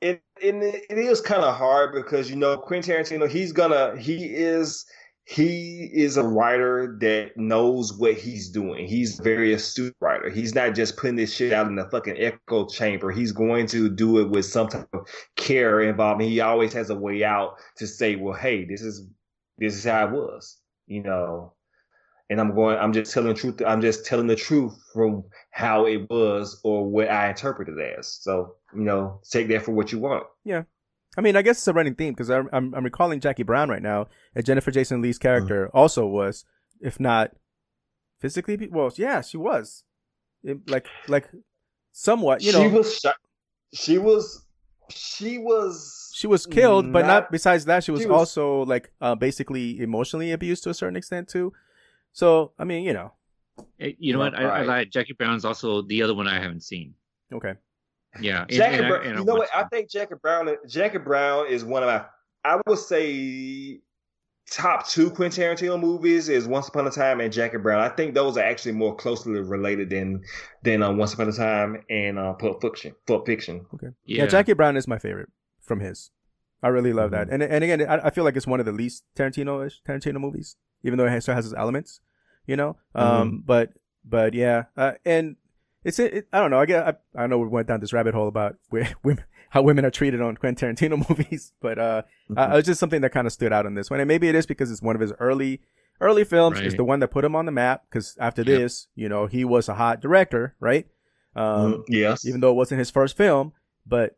it it, it is kind of hard because you know Quentin Tarantino, he's gonna he is he is a writer that knows what he's doing. He's a very astute writer. He's not just putting this shit out in the fucking echo chamber. He's going to do it with some type of care involved. He always has a way out to say, "Well, hey, this is this is how it was," you know. And I'm going. I'm just telling the truth. I'm just telling the truth from how it was or what I interpreted it as. So you know, take that for what you want. Yeah. I mean, I guess it's a running theme because I'm, I'm I'm recalling Jackie Brown right now, and Jennifer Jason Lee's character also was, if not physically, be- well, yeah, she was, It- like like somewhat, you know, she was shot. She was. She was. she was killed, but not, not- besides that, she was, she was- also like uh, basically emotionally abused to a certain extent too. So I mean, you know, Eh, You know what? I, I Right. like Jackie Brown's also the other one I haven't seen. okay, Yeah. and- Jackie and I- Brown. and I you know what? watched I think Jackie Brown. Jackie Brown is one of my. I would say top two Quentin Tarantino movies is Once Upon a Time and Jackie Brown. I think those are actually more closely related than than uh, Once Upon a Time and uh, Pulp Fiction. Pulp Fiction. Okay. yeah. Jackie Brown is my favorite from his. I really love that. Mm-hmm. And and again, I, I feel like it's one of the least Tarantino-ish Tarantino movies, even though it still has its elements, you know. Um, Mm-hmm. but but yeah, uh, and it's it, it, I don't know. I get I, I know we went down this rabbit hole about where women how women are treated on Quentin Tarantino movies, but uh, Mm-hmm. uh, it was just something that kind of stood out on this one, and maybe it is because it's one of his early early films. It's the one that put him on the map because after Yep. this, you know, he was a hot director, right? Um, Mhm. yes. even though it wasn't his first film, but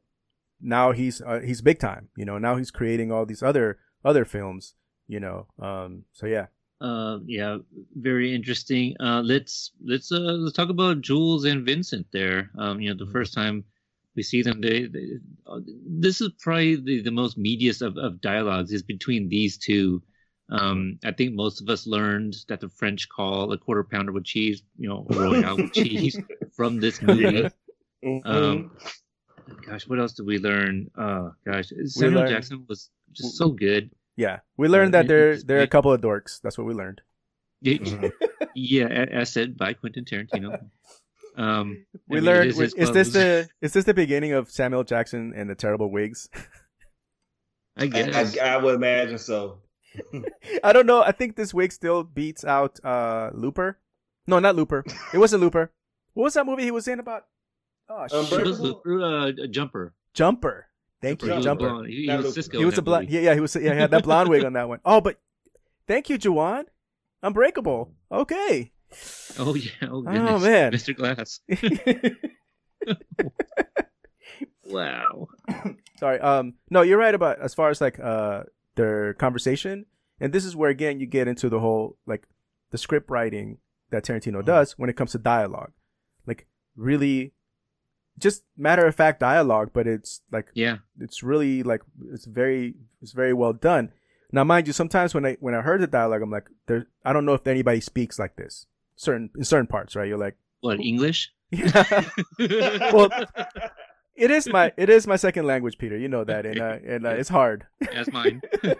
now he's uh, he's big time. You know, now he's creating all these other other films. You know, um, so yeah, Uh, yeah, very interesting. Uh, let's let's uh, let's talk about Jules and Vincent. There, um, you know, the first time we see them, they, they uh, this is probably the, the most meatiest of, of dialogues is between these two. Um, I think most of us learned that the French call a quarter pounder with cheese, you know, royale with cheese from this movie. Mhm. Um, gosh, what else did we learn? Uh, gosh, Samuel Jackson was just so good. Yeah. We learned that it- they're they're a couple of dorks. That's what we learned. Yeah, Mhm. yeah, a- as said by Quentin Tarantino. Um, I We mean, learned. it is his is this the is this the beginning of Samuel Jackson and the terrible wigs? I I, guess. I, I would imagine so. I don't know. I think this wig still beats out uh Looper. No, not Looper. It wasn't Looper. What was that movie he was in about? Oh Um, shit. It was uh, jumper. Jumper. Thank you, Jumper. Jumper. Blonde. He, he was was- Cisco. He was a blonde. Yeah, yeah, he was. Yeah, he had that blonde wig on that one. Oh, but thank you, Juwan. Unbreakable. Okay. Oh yeah. Oh, Oh, man. Mr. Glass. Wow. Sorry. Um. No, you're right about as far as like uh their conversation, and this is where again you get into the whole like the script writing that Tarantino does when it comes to dialogue, like really, just matter of fact dialogue, but it's like Yeah. it's really like it's very it's very well done. Now, mind you, sometimes when I when I heard the dialogue, I'm like, there. I don't know if anybody speaks like this. Certain in certain parts, right? You're like, What English? well, it is my it is my second language, Peter. You know that, and uh, and uh, it's hard. That's mine.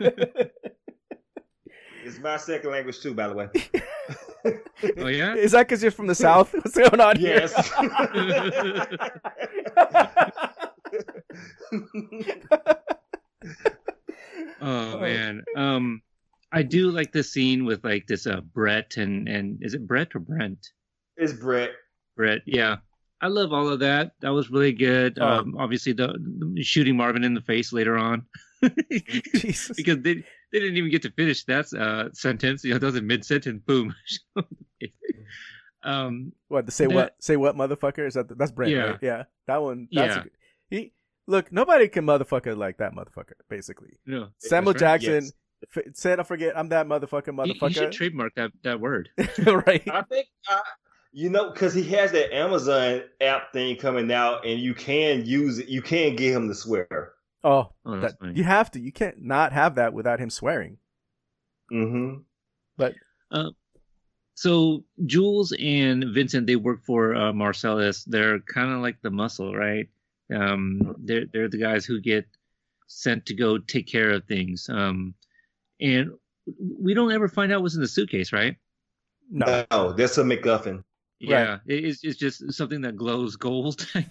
It's my second language too, by the way. Oh yeah. Is that because you're from the south? What's going on here? yes. Oh man. Um, I do like the scene with like this uh Brett and and is it Brett or Brent? it's Brett. Brett. Yeah. I love all of that. That was really good. Oh. Um, obviously the, the shooting Marvin in the face later on. Jesus. because they they didn't even get to finish that uh, sentence. You know, that was a mid sentence. Boom. um, What to say? That- What say? What motherfucker? Is that that's Brent? Yeah. Right? Yeah, that one. That's Yeah. a good- he look. Nobody can motherfucker like that motherfucker. Basically, no, Samuel right. Jackson Yes. f- said, "I forget. I'm that motherfucker, you, you should motherfucker." trademark that that word. right? I think I, you know because he has that Amazon app thing coming out, and you can use it. You can get him to swear. Oh, Oh, that, you have to. You can't not have that without him swearing. Mm-hmm. But uh, so Jules and Vincent, they work for uh, Marcellus. They're kind of like the muscle, right? Um, they're they're the guys who get sent to go take care of things. Um, and we don't ever find out what's in the suitcase, right? No, No, that's a MacGuffin. Yeah, it- it's it's just something that glows gold.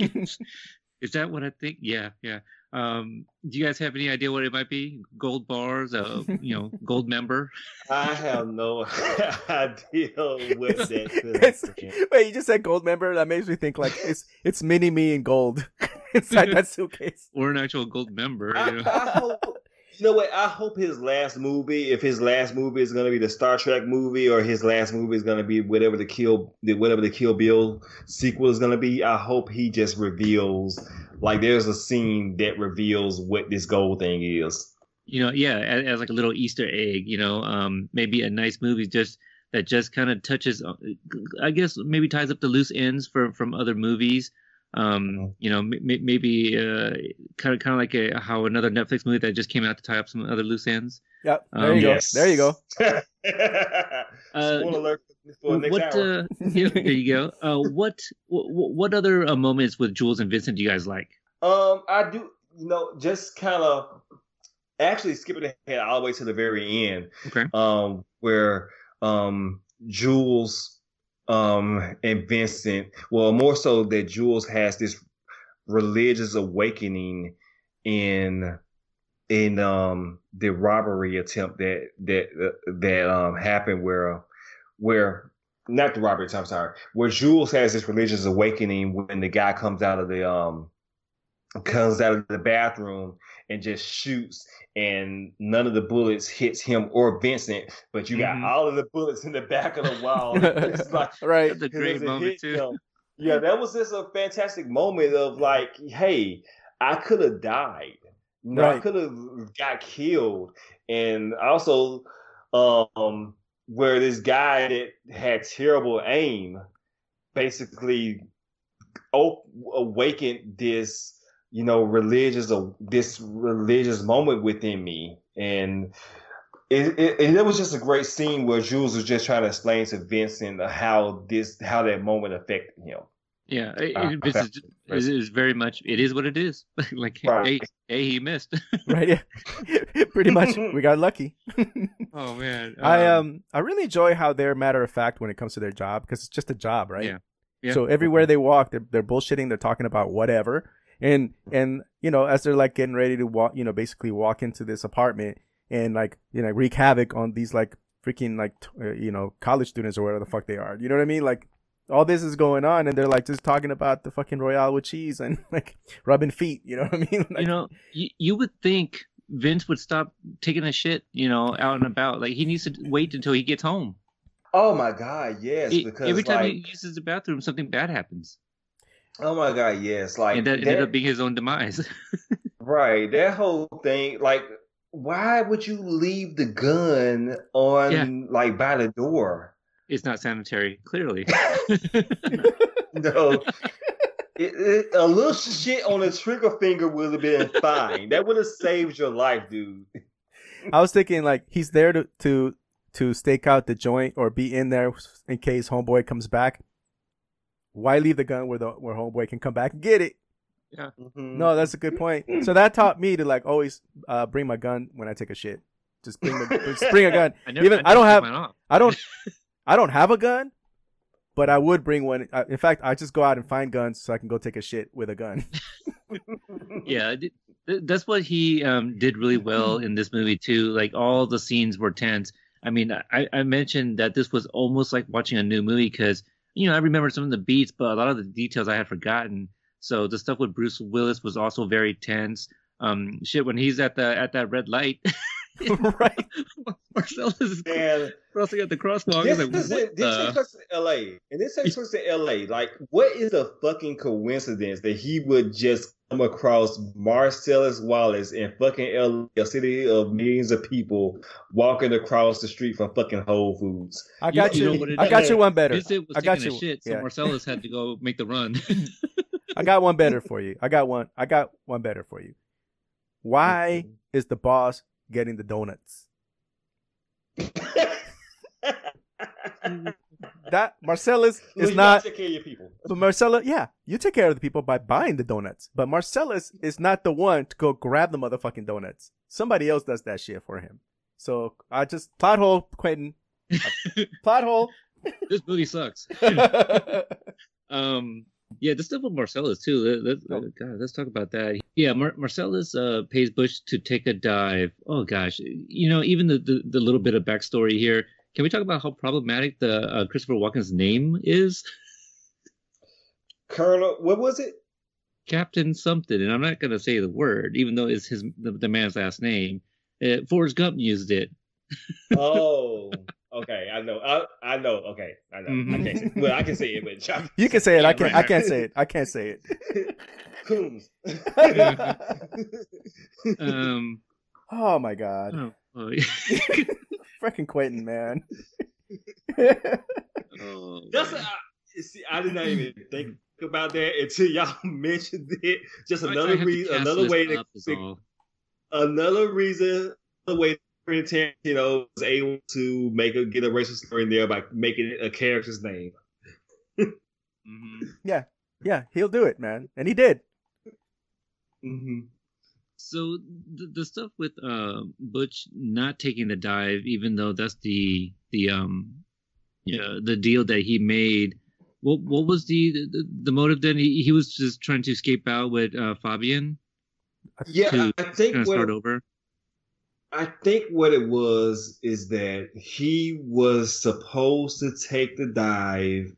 Is that what I think? Yeah, yeah. Um, do you guys have any idea what it might be? Gold bars, uh, you know, gold member. I have no idea what that It's- wait, you just said gold member. That makes me think like it's it's mini me in gold inside that suitcase. or an actual gold member. You know? I hope. You know what? I hope his last movie, if his last movie is going to be the Star Trek movie, or his last movie is going to be whatever the Kill, whatever the Kill Bill sequel is going to be. I hope he just reveals, like, there's a scene that reveals what this gold thing is. you know, yeah, as, as like a little Easter egg, you know, um, maybe a nice movie just that just kind of touches, uh, I guess, maybe ties up the loose ends from from other movies. Um, you know, m- m- maybe uh, kind of kind of like a, how another Netflix movie that just came out to tie up some other loose ends. Yep. There Um, you Yes. go. There you go. Uh, Spoiler alert for next what? hour. Uh, yeah, there you go. Uh, what, what what other uh, moments with Jules and Vincent do you guys like? Um, I do, you know, just kind of actually skipping ahead all the way to the very end. Okay. Um, where um Jules um and Vincent, well, more so that Jules has this religious awakening in in um the robbery attempt that that that um happened where where not the robbery attempt, sorry, where Jules has this religious awakening when the guy comes out of the um comes out of the bathroom and just shoots and none of the bullets hits him or Vincent, but you got Mhm. all of the bullets in the back of the wall. It's like right. That's a great moment hit too. him. Yeah, that was just a fantastic moment of like, hey, I could have died. You know, I could have got killed. And also, um, where this guy that had terrible aim basically o- awakened this, you know, religious this religious moment within me. And it, it, it was just a great scene where Jules was just trying to explain to Vincent how this how that moment affected him. Yeah, it, Ah, it, this it is very much. It is what it is. like, Right. hey, hey, he missed. right. Yeah. Pretty much, we got lucky. oh man, I um I really enjoy how they're matter of fact when it comes to their job because it's just a job, right? Yeah. Yeah. So everywhere they walk, they're they're bullshitting. They're talking about whatever, and and you know as they're like getting ready to walk, you know, basically walk into this apartment and like you know wreak havoc on these like freaking like t- uh, you know college students or whatever the fuck they are. You know what I mean? Like all this is going on, and they're like just talking about the fucking royale with cheese and like rubbing feet. You know what I mean? Like, you know, you, you would think Vince would stop taking a shit, you know, out and about. Like he needs to wait until he gets home. Oh my god, yes, He- because every time like, he uses the bathroom, something bad happens, oh my god, yes, like and that that, ended up being his own demise. right. That whole thing, like, why would you leave the gun on Yeah. like by the door? it's not sanitary, clearly. No. It, it, a little shit on the trigger finger would have been fine. That would have saved your life, dude. I was thinking like he's there to to to stake out the joint or be in there in case homeboy comes back. Why leave the gun where the where homeboy can come back and get it? Mhm. No, that's a good point. So that taught me to like always uh, bring my gun when I take a shit. Just bring the, just bring a gun. I never, Even I never don't have. I don't I don't have a gun, but I would bring one. Uh, In fact, I just go out and find guns so I can go take a shit with a gun. yeah th- th- that's what he um, did really well in this movie too like all the scenes were tense i mean i, I mentioned that this was almost like watching a new movie because you know i remember some of the beats but a lot of the details i had forgotten. So the stuff with bruce willis was also very tense. Um shit when he's at the at that red light right. marcellus is And crossing at the crosswalk this, He's like, this, what this the- takes place in L.A. And this takes place in L.A. Like, what is the fucking coincidence that he would just come across Marcellus Wallace in fucking L.A., a city of millions of people, walking across the street from fucking Whole Foods? I got you you. know what it I got you one better. Vincent was I got taking you. a shit, so yeah. Marcellus had to go make the run. I got one better for you. I got one. I got one better for you. Why is the boss getting the donuts? That Marcellus is you not. take care of your people. But Marcellus, yeah, you take care of the people by buying the donuts. But Marcellus is not the one to go grab the motherfucking donuts. Somebody else does that shit for him. So I just plot hole, Quentin. plot hole. this movie sucks. Um, yeah, the stuff with Marcellus too. Oh. God, let's talk about that. Yeah, Mar- Marcellus uh, pays Butch to take a dive. Oh gosh, you know, even the, the, the little bit of backstory here. Can we talk about how problematic the uh, Christopher Walken's name is? Colonel, what was it? Captain something, and I'm not gonna say the word, even though it's his the, the man's last name. Uh, Forrest Gump used it. Oh, okay. I know. I, I know. Okay, I know. I Mhm. can't say. Well, I can say it, but you can say it. I can't. I can't say it. I can't say it. Koons. Um, Oh my god, oh, oh, freaking Quentin, man. oh, That's man. I, see. I did not even think about that until y'all mentioned it. Just I- I another reason. Another way to. up. Another reason. Another way. Tarantino was able to make a get a racial story in there by making it a character's name. Mhm. yeah, he'll do it, man, and he did. Mm-hmm. So the, the stuff with uh, Butch not taking the dive, even though that's the the um, yeah, the deal that he made. What what was the the, the motive then? He, he was just trying to escape out with uh, Fabienne, Yeah, To I think trying to what start over. I think what it was is that he was supposed to take the dive,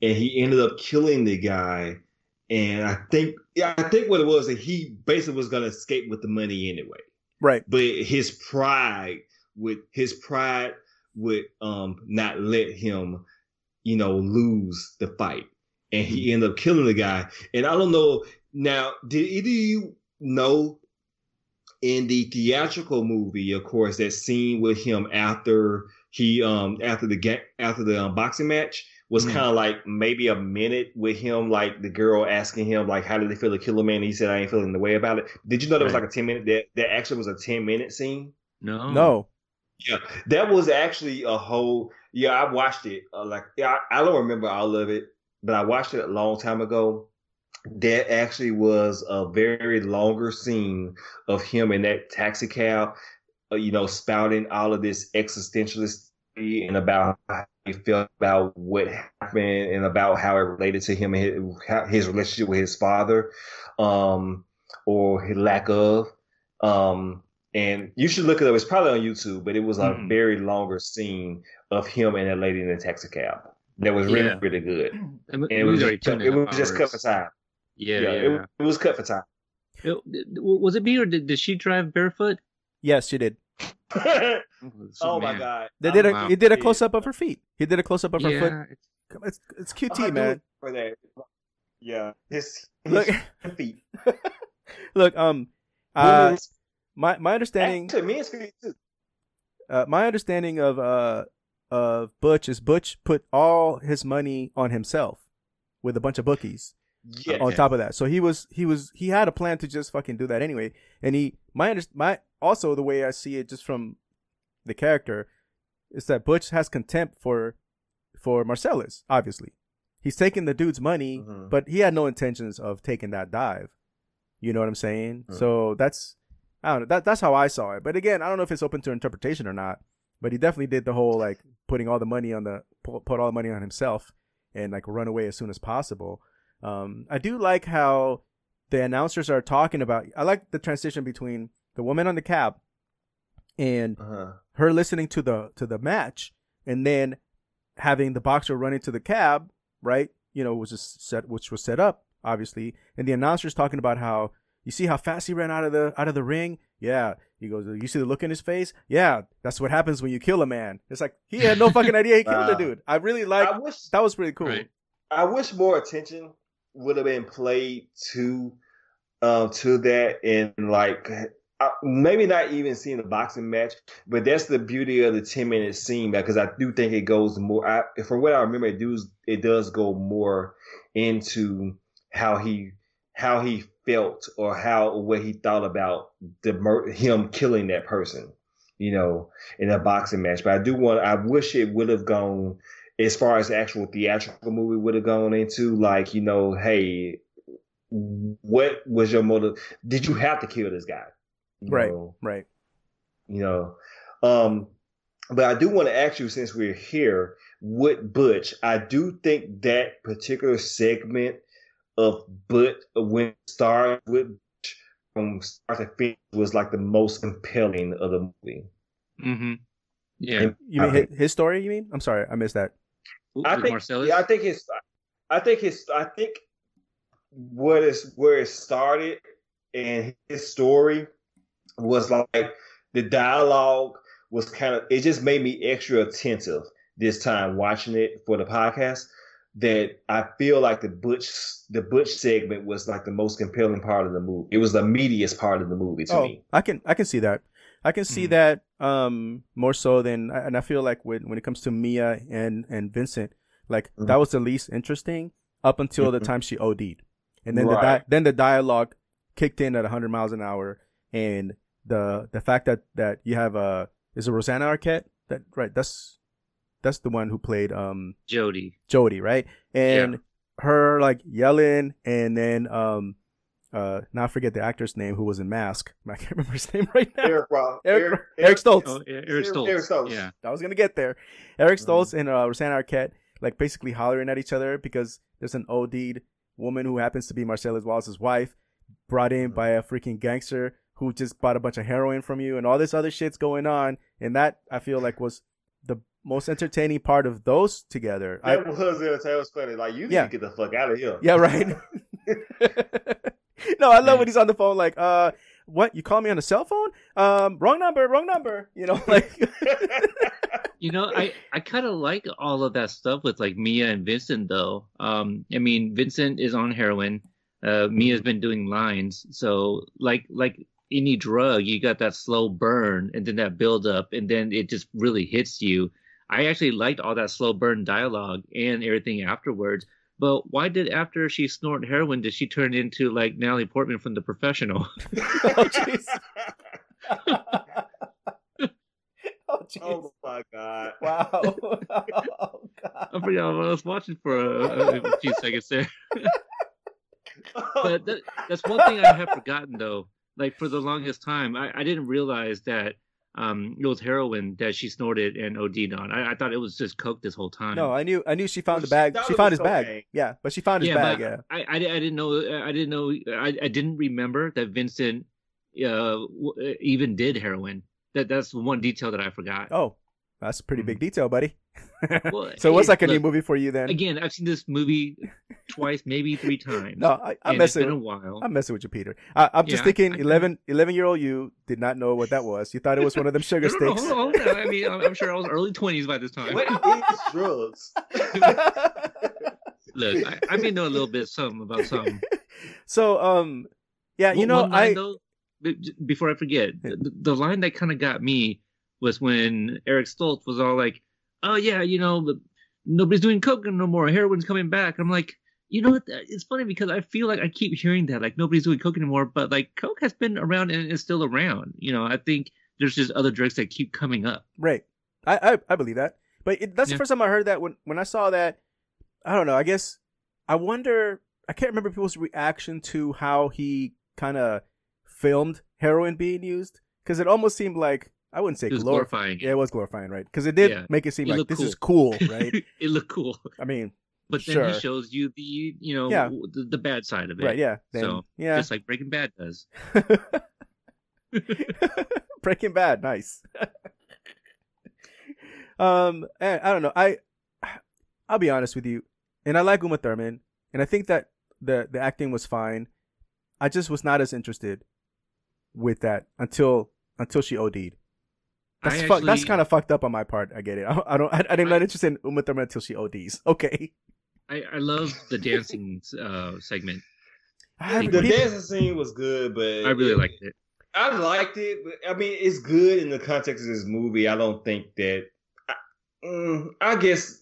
and he ended up killing the guy. And I think, yeah, I think what it was that he basically was going to escape with the money anyway. Right. But his pride with his pride would um not let him, you know, lose the fight, and he ended up killing the guy. And I don't know now. Did either of you know in the theatrical movie, of course, that scene with him after he um after the ga- after the um, boxing match was Mhm. kind of like maybe a minute with him, like the girl asking him like how did they feel to kill a man? And he said I ain't feeling the way about it. Did you know that was like a ten minute that that actually was a ten minute scene? No. No. Yeah, that was actually a whole. Yeah, I watched it. Uh, like, yeah, I, I don't remember all of it, but I watched it a long time ago. That actually was a very longer scene of him in that taxi cab, uh, you know, spouting all of this existentialist and about how he felt about what happened and about how it related to him and his, his relationship with his father, um, or his lack of. Um, and you should look it up. It's probably on YouTube, but it was a Mhm. very longer scene of him and that lady in the taxi cab. That was really, Yeah. really good. And And it was, already just, two and a it was just cut for time. Yeah, Yeah, yeah. It, it was cut for time. It- was it me or did, did she drive barefoot? Yes, she did. oh my god! They did a he did a close up of her feet. He did a close up of her yeah, foot. it's- It's it's QT, do man. For that, yeah, his, his Look, feet. look. Um, uh, Women's- my my understanding, actually, men's feet too. uh, my understanding of uh of Butch is Butch put all his money on himself with a bunch of bookies. Yeah, on top of that. So he was he was he had a plan to just fucking do that anyway. And he my my also the way I see it just from the character is that Butch has contempt for for Marcellus, obviously. He's taking the dude's money, Mhm. but he had no intentions of taking that dive. You know what I'm saying? Mhm. So that's I don't know. That that's how I saw it. But again, I don't know if it's open to interpretation or not. But he definitely did the whole like putting all the money on the put all the money on himself and like run away as soon as possible. Um, I do like how the announcers are talking about. I like the transition between the woman on the cab and Uh-huh. her listening to the to the match, and then having the boxer run into the cab, right? You know, was just set, which was set up obviously, and the announcers talking about how you see how fast he ran out of the out of the ring. Yeah, he goes. You see the look in his face. Yeah, that's what happens when you kill a man. It's like he had no fucking idea he killed the dude. I really like that was pretty cool. Right. I wish more attention would have been played to um to that and like uh, maybe not even seeing the boxing match, but that's the beauty of the ten minute scene because I do think it goes more. I, from what I remember, it does it does go more into how he how he felt or how what he thought about the him killing that person, you know, in a boxing match. But I do want I wish it would have gone as far as the actual theatrical movie would have gone into, like, you know, hey, what was your motive? Did you have to kill this guy? You Right. know, Right. you know. Um, but I do want to ask you, since we're here with Butch, I do think that particular segment of Butch when it started with Butch from start to finish was like the most compelling of the movie. Mm-hmm. Yeah. And You mean I his, his story? You mean? I'm sorry, I missed that. I think, Marcellus? yeah, I think his, I think his, I think what is where it started and his story was like the dialogue was kind of it just made me extra attentive this time watching it for the podcast. That I feel like the butch the butch segment was like the most compelling part of the movie. It was the meatiest part of the movie to oh, me. I can I can see that. I can see Mhm. that um more so than and I feel like when when it comes to Mia and and Vincent, like Mhm. that was the least interesting up until the Mhm. time she OD'd, and then the di- then the dialogue kicked in at 100 miles an hour, and the the fact that that you have uh is it Rosanna Arquette that right that's that's the one who played um Jody. Jody, right? And her like yelling, and then um, uh, now I forget the actor's name who was in Mask. I can't remember his name right now. Eric, Rob, Eric- Eric Stoltz. Oh, Eric Eric- Stoltz. Eric Stoltz. Yeah. I was gonna get there. Eric Mhm. Stoltz and uh, Rosanna Arquette like basically hollering at each other because there's an OD'd woman who happens to be Marcellus Wallace's wife, brought in Mhm. by a freaking gangster who just bought a bunch of heroin from you and all this other shit's going on. And that I feel like was the most entertaining part of those together. I, That was it. That was funny. Like you Yeah. need to get the fuck out of here. yeah, right. no, I love when he's on the phone like, uh, what? You call me on a cell phone? Um, wrong number, wrong number. You know, like, You know, I, I kind of like all of that stuff with like Mia and Vincent though. Um, I mean, Vincent is on heroin. Uh, Mia's been doing lines. So like like any drug, you got that slow burn and then that build up and then it just really hits you. I actually liked all that slow burn dialogue and everything afterwards. But why did after she snorted heroin did she turn into like Natalie Portman from The Professional? oh jeez. oh jeez. oh my god. Wow. oh god. I forgot what I was watching for a, a few seconds there. but that, that's one thing I have forgotten though. Like for the longest time, I, I didn't realize that um, it was heroin that she snorted and OD'd on. I, I thought it was just coke this whole time. No, I knew I knew she found Well, the bag. thought She found his bag. Yeah, but she found his yeah, bag. Yeah. I, I, I didn't know. I didn't know. I, I didn't remember that Vincent uh, w- even did heroin. That that's one detail that I forgot. Oh, that's a pretty big detail, buddy. Well, so it was like a new movie for you then. Again, I've seen this movie twice, maybe three times. no, I, I'm and it's messing. been a while. I'm messing with you, Peter. I, I'm just Yeah, thinking, I- 11, 11 year old you did not know what that was. You thought it was one of them sugar No, no, no, sticks. hold on, hold on. I mean, I'm, I'm sure I was early 20s by this time. what is drugs? Look, I, I may know a little bit something about something. so, um, yeah, you One- know, I though, before I forget, the, the line that kind of got me was when Eric Stoltz was all like, "Oh yeah, you know, the, nobody's doing coke no more. Heroin's coming back." I'm like, you know what? It's funny because I feel like I keep hearing that, like nobody's doing coke anymore, but like coke has been around and is still around. You know, I think there's just other drugs that keep coming up. right, I, I, I believe that. But it, that's the first time I heard that. When when I saw that, I don't know. I guess I wonder. I can't remember people's reaction to how he kind of filmed heroin being used because it almost seemed like I wouldn't say glor- glorifying. Yeah, it was glorifying, right? Because it did Yeah. make it seem It like this cool. is cool, right? it looked cool. I mean, But then Sure. he shows you the, you know, Yeah. the, the bad side of it. right? Yeah. Then, So, yeah. Just like Breaking Bad does. Breaking Bad, nice. um, and I don't know. I, I'll be honest with you, and I like Uma Thurman, and I think that the the acting was fine. I just was not as interested with that until until she OD'd. That's I fuck, that's kind of fucked up on my part. I get it. I, I don't. I, I'm not I- interested in Uma Thurman until she ODs. Okay. I, I love the dancing uh, segment. I, the people- dancing scene was good, but I really it- liked it. I liked it, but I mean, it's good in the context of this movie. I don't think that. I, mm, I guess.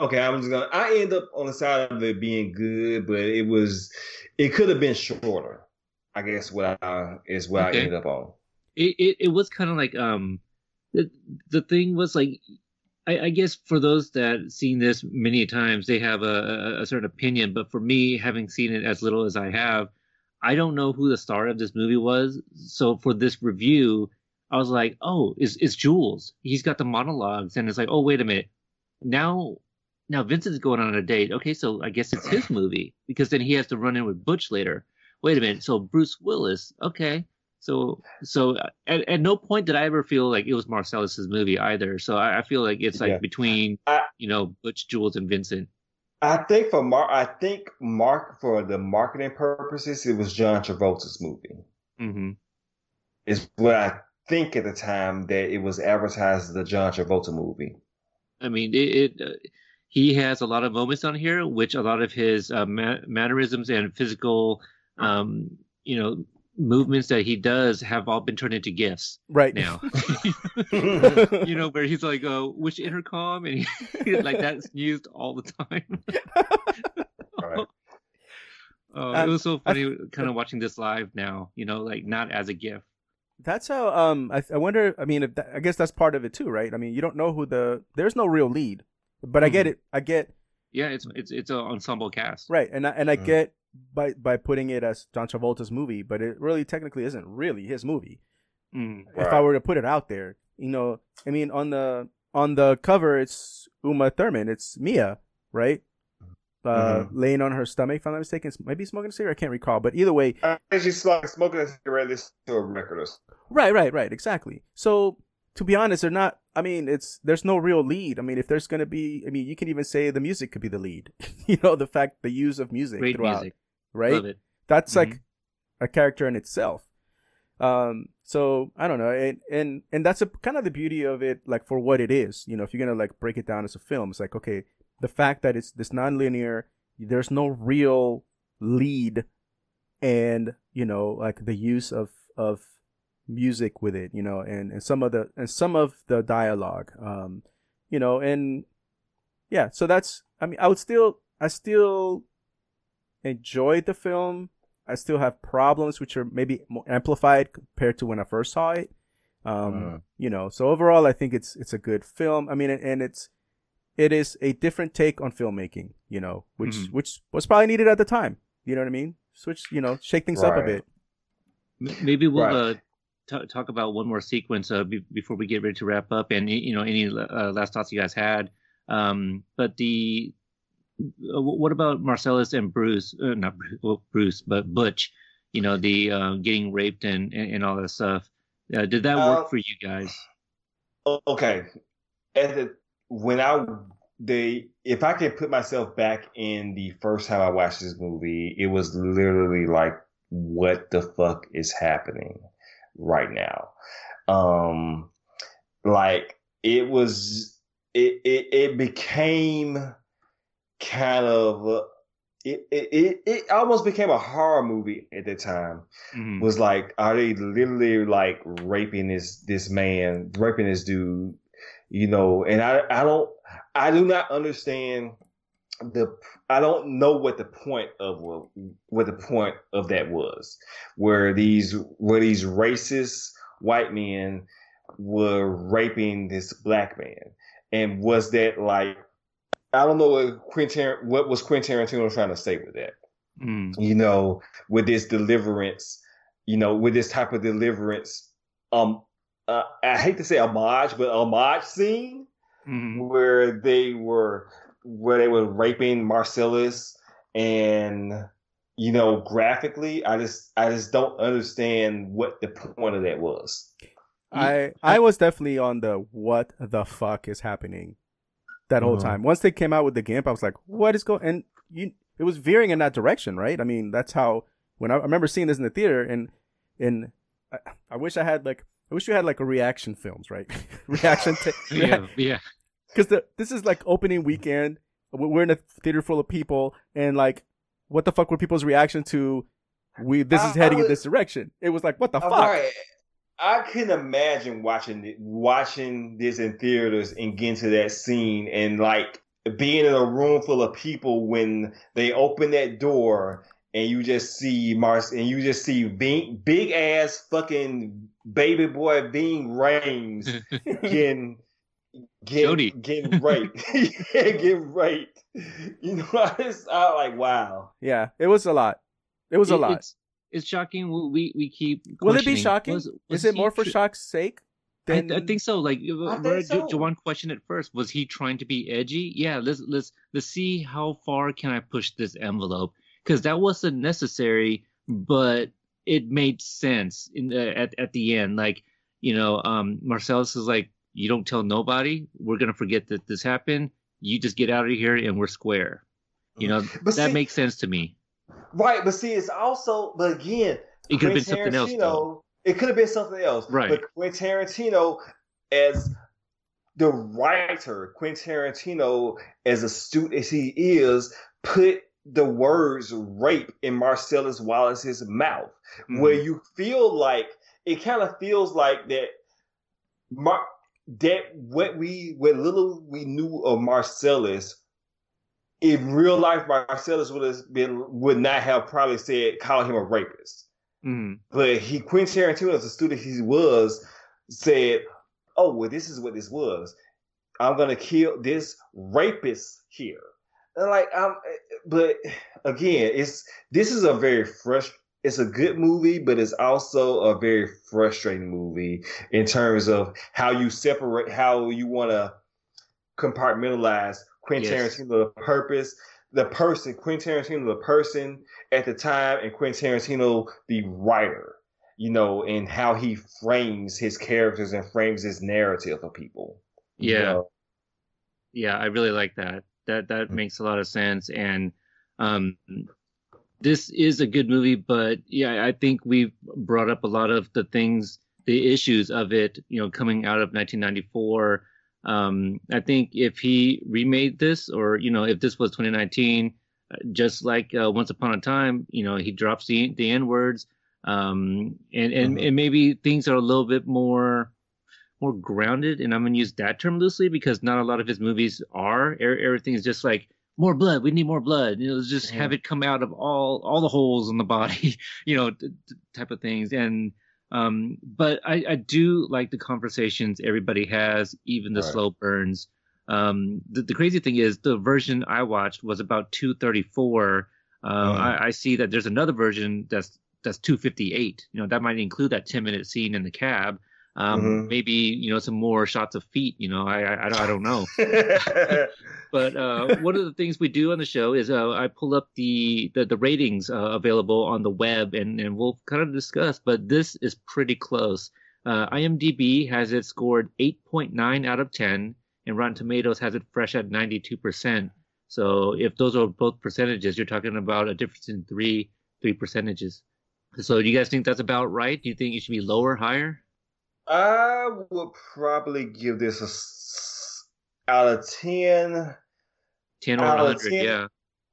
Okay, I'm just gonna. I end up on the side of it being good, but it was. It could have been shorter. I guess what I is what Okay. I ended up on. It it, it was kind of like um, the the thing was like, I, I guess for those that seen this many times, they have a, a, a certain opinion. But for me, having seen it as little as I have, I don't know who the star of this movie was. So for this review, I was like, oh, it's it's Jules. He's got the monologues, and it's like, oh, wait a minute, now. Now Vincent's going on a date. Okay, so I guess it's his movie because then he has to run in with Butch later. Wait a minute. So Bruce Willis. Okay. So so at, at no point did I ever feel like it was Marcellus's movie either. So I, I feel like it's like Yeah. between I- you know Butch, Jules, and Vincent. I think for Mark, I think Mark for the marketing purposes, it was John Travolta's movie. hmm Is what I think at the time that it was advertised as the John Travolta movie. I mean, it. it uh, he has a lot of moments on here, which a lot of his uh, ma- mannerisms and physical, um, you know, movements that he does have all been turned into gifts right now. you know, where he's like, uh, which intercom? And he, like that's used all the time. Right. Oh, Uh, it was so I- funny kind of watching this live now, you know, like not as a gift. That's how. Um, I, I wonder. I mean, if that, I guess that's part of it too, right? I mean, you don't know who the. There's no real lead, but I get Mhm. it. I get Yeah, it's it's it's an ensemble cast. right, and I, and I Mhm. get by by putting it as John Travolta's movie, but it really technically isn't really his movie. Mm. If I were to put it out there, you know, I mean, on the on the cover, it's Uma Thurman, it's Mia, right? uh, laying on her stomach, if I'm not mistaken, maybe smoking a cigarette. I can't recall, but either way, I think she's like smoking a cigarette, listen to a record. Right, right, right. Exactly. So to be honest, they're not. I mean, it's there's no real lead. I mean, if there's gonna be, I mean, you can even say the music could be the lead. you know, the fact the use of music Great throughout, music. Right? It. That's like Mhm. a character in itself. Um, so I don't know, and and and that's a kind of the beauty of it, like for what it is. You know, if you're gonna like break it down as a film, it's like okay, the fact that it's this non-linear, there's no real lead, and you know, like the use of of music with it, you know, and and some of the and some of the dialogue, um, you know, and yeah, so that's I mean, I would still I still enjoyed the film. I still have problems which are maybe more amplified compared to when I first saw it. Um, Mhm. you know, so overall I think it's it's a good film. I mean, and it's it is a different take on filmmaking, you know, which Mhm. which was probably needed at the time. You know what I mean? Switch, you know, shake things up a bit. Maybe we'll Right. uh, t- talk about one more sequence uh, be- before we get ready to wrap up, and you know any uh, last thoughts you guys had. Um, but the uh, what about Marcellus and Bruce? Uh, not Bruce, well, Bruce, but Butch. You know the uh, getting raped and, and all that stuff. Uh, did that Uh, work for you guys? okay at the when i they if i could put myself back in the first time i watched this movie it was literally like what the fuck is happening right now um like it was it it, it became kind of it, it it it almost became a horror movie at the time Mhm. was like, are they literally like raping this this man, raping this dude? You know, and I I don't I do not understand the I don't know what the point of what, what the point of that was, where these where these racist white men were raping this black man, and was that like I don't know what Quentin what was Quentin Tarantino trying to say with that Mm. you know, with this deliverance, you know, with this type of deliverance, um, uh, I hate to say homage, but homage scene Mhm. where they were, where they were raping Marcellus and, you know, graphically, I just, I just don't understand what the point of that was. I I was definitely on the what the fuck is happening that whole Mhm. time. Once they came out with the gimp, I was like, what is going? And you, it was veering in that direction, right? I mean, that's how when I, I remember seeing this in the theater, and and I, I wish I had like I wish you had like a reaction films, right? reaction to Yeah, yeah. because the this is like opening weekend. We- We're in a theater full of people, and like, what the fuck were people's reaction to? We this is I- I heading in this direction. It was like, what the All fuck? right. I can imagine watching watching this in theaters and getting to that scene and like being in a room full of people when they open that door and you just see Mars and you just see big, big ass fucking baby boy being Rames getting Jody. getting, getting raped, yeah, getting raped. You know, I just I like wow. Yeah, it was a lot. It was a It- lot. It's, it's shocking. We we keep. Will it be shocking? was- was is it more for tr- shock's sake? I, Than... I think so. Like I remember so. Jo- Jawan questioned it first. Was he trying to be edgy? Yeah. Let's let's let's see how far can I push this envelope because that wasn't necessary, but it made sense in the, at at the end. Like you know, um, Marcellus is like, you don't tell nobody. We're gonna forget that this happened. You just get out of here and we're square. You know But that see- makes sense to me. Right, but see, it's also, but again, It could have been something else though. It could have been something else. Right. But Quentin Tarantino, as the writer, Quentin Tarantino, as astute as he is, put the words rape in Marcellus Wallace's mouth, Mm-hmm. where you feel like it kind of feels like that. Mar- that what we what little we knew of Marcellus in real life, Marcellus would have been would not have probably said call him a rapist. Mhm. But he Quentin Tarantino, as a student he was, said, "Oh well, this is what this was. I'm gonna kill this rapist here." And like, um, but again, it's this is a very fresh. It's a good movie, but it's also a very frustrating movie in terms of how you separate, how you want to compartmentalize Quentin Yes. Tarantino the purpose the person, Quentin Tarantino, the person at the time, and Quentin Tarantino, the writer. You know, and how he frames his characters and frames his narrative for people. you Yeah. know? Yeah, I really like that. That that Mm. makes a lot of sense. And um, this is a good movie, but yeah, I think we've brought up a lot of the things, the issues of it. You know, coming out of 1994. Um, I think if he remade this, or you know, if this was 2019, uh, just like uh, Once Upon a Time, you know, he drops the the N words, um, and and Mhm. and maybe things are a little bit more more grounded, and I'm gonna use that term loosely because not a lot of his movies are. Everything is just like more blood. We need more blood. You know, just have it come out of all all the holes in the body. You know, t- t- type of things. And um, but I, I do like the conversations everybody has, even the Right. slow burns. Um, the, the crazy thing is the version I watched was about 234. Um, Mhm. I, I see that there's another version that's that's 258. You know, that might include that 10 minute scene in the cab. Um, Mhm. maybe you know some more shots of feet. You know, I I, I don't- I don't know. But uh, one of the things we do on the show is uh, I pull up the the, the ratings uh, available on the web, and, and we'll kind of discuss. But this is pretty close. Uh, IMDb has it scored 8.9 out of 10, and Rotten Tomatoes has it fresh at 92%. So if those are both percentages, you're talking about a difference in three three percentages. So do you guys think that's about right? Do you think it should be lower, higher? I would probably give this a s- out of ten. 10 or Out of 100? 10? Yeah.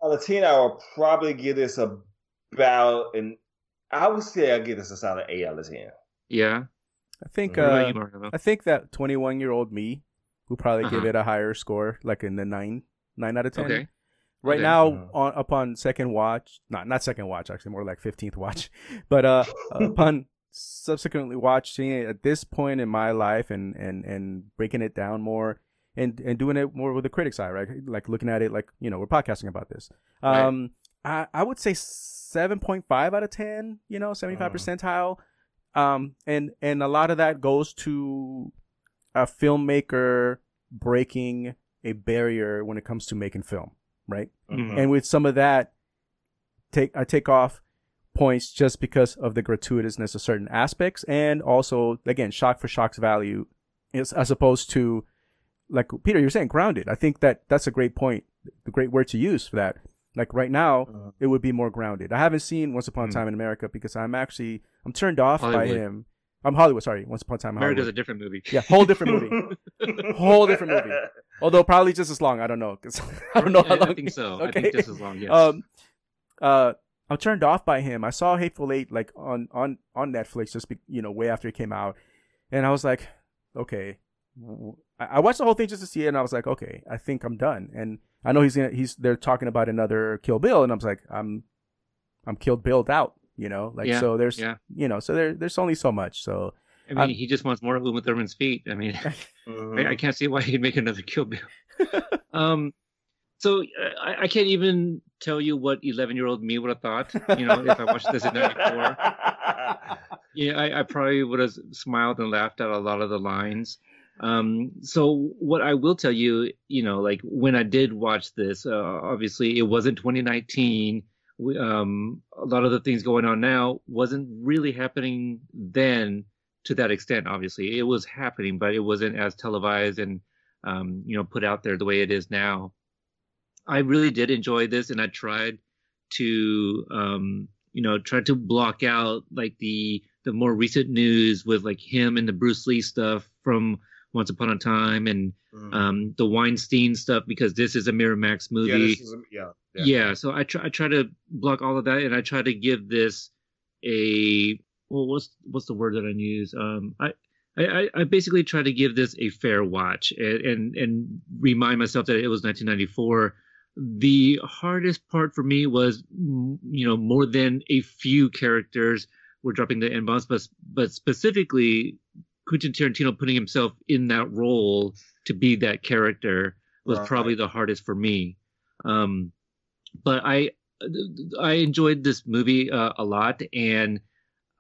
Out of ten, I would probably give this about an. I would say I give this a solid eight out of ten. Yeah. I think uh, you, I think that 21 year old me would probably give Uh-huh. it a higher score, like in the nine nine out of ten. Okay. Right Okay. now, Mhm. on upon second watch, not not second watch, actually more like fifteenth watch, but uh, upon subsequently watching it at this point in my life and and and breaking it down more and and doing it more with the critics eye, right? Like looking at it like you know we're podcasting about this. Right. Um, I I would say seven point five out of ten. You know, seventy five percentile. Um, and and a lot of that goes to a filmmaker breaking a barrier when it comes to making film, right? Mhm. and with some of that take i take off points just because of the gratuitousness of certain aspects and also again shock for shock's value is as opposed to like peter you're saying grounded i think that that's a great point the great word to use for that like right now Mhm. it would be more grounded i haven't seen once upon a Mhm. time in america because i'm actually i'm turned off by him i'm hollywood sorry once upon a time in America's hollywood a different movie. yeah whole different movie whole different movie although probably just as long i don't know 'cause i don't know how I, long I think so. I Okay. think just as long. Yes. um, uh, I'm turned off by him. I saw Hateful Eight like on on on Netflix just be, you know way after it came out, and I was like, okay. I watched the whole thing just to see it, and I was like, okay, I think I'm done. And I know he's gonna, he's they're talking about another Kill Bill, and I was like, I'm I'm killed Billed out, you know, like Yeah, so there's yeah. you know so there there's only so much. So I mean, I'm- he just wants more of Uma Thurman's feet. I mean. I, I can't see why he'd make another Kill Bill. um, so uh, I, I can't even tell you what 11 year old me would have thought. You know, if I watched this in '94. yeah, I, I probably would have smiled and laughed at a lot of the lines. Um, so what I will tell you, you know, like when I did watch this, uh, obviously it wasn't 2019. We, um, a lot of the things going on now wasn't really happening then to that extent. Obviously, it was happening, but it wasn't as televised and um, you know put out there the way it is now. I really did enjoy this, and I tried to um, you know try to block out like the the more recent news with like him and the Bruce Lee stuff from Once Upon a Time and Mhm. um, the Weinstein stuff because this is a Miramax movie. yeah, this is a- yeah, yeah. Yeah, so I try I try to block all of that, and I try to give this a well, what's what's the word that I use? Um, I. I, I basically try to give this a fair watch and, and and remind myself that it was 1994. The hardest part for me was, you know, more than a few characters were dropping the n bombs, but but specifically Quentin Tarantino putting himself in that role to be that character was Right. probably the hardest for me. Um, but I I enjoyed this movie uh, a lot, and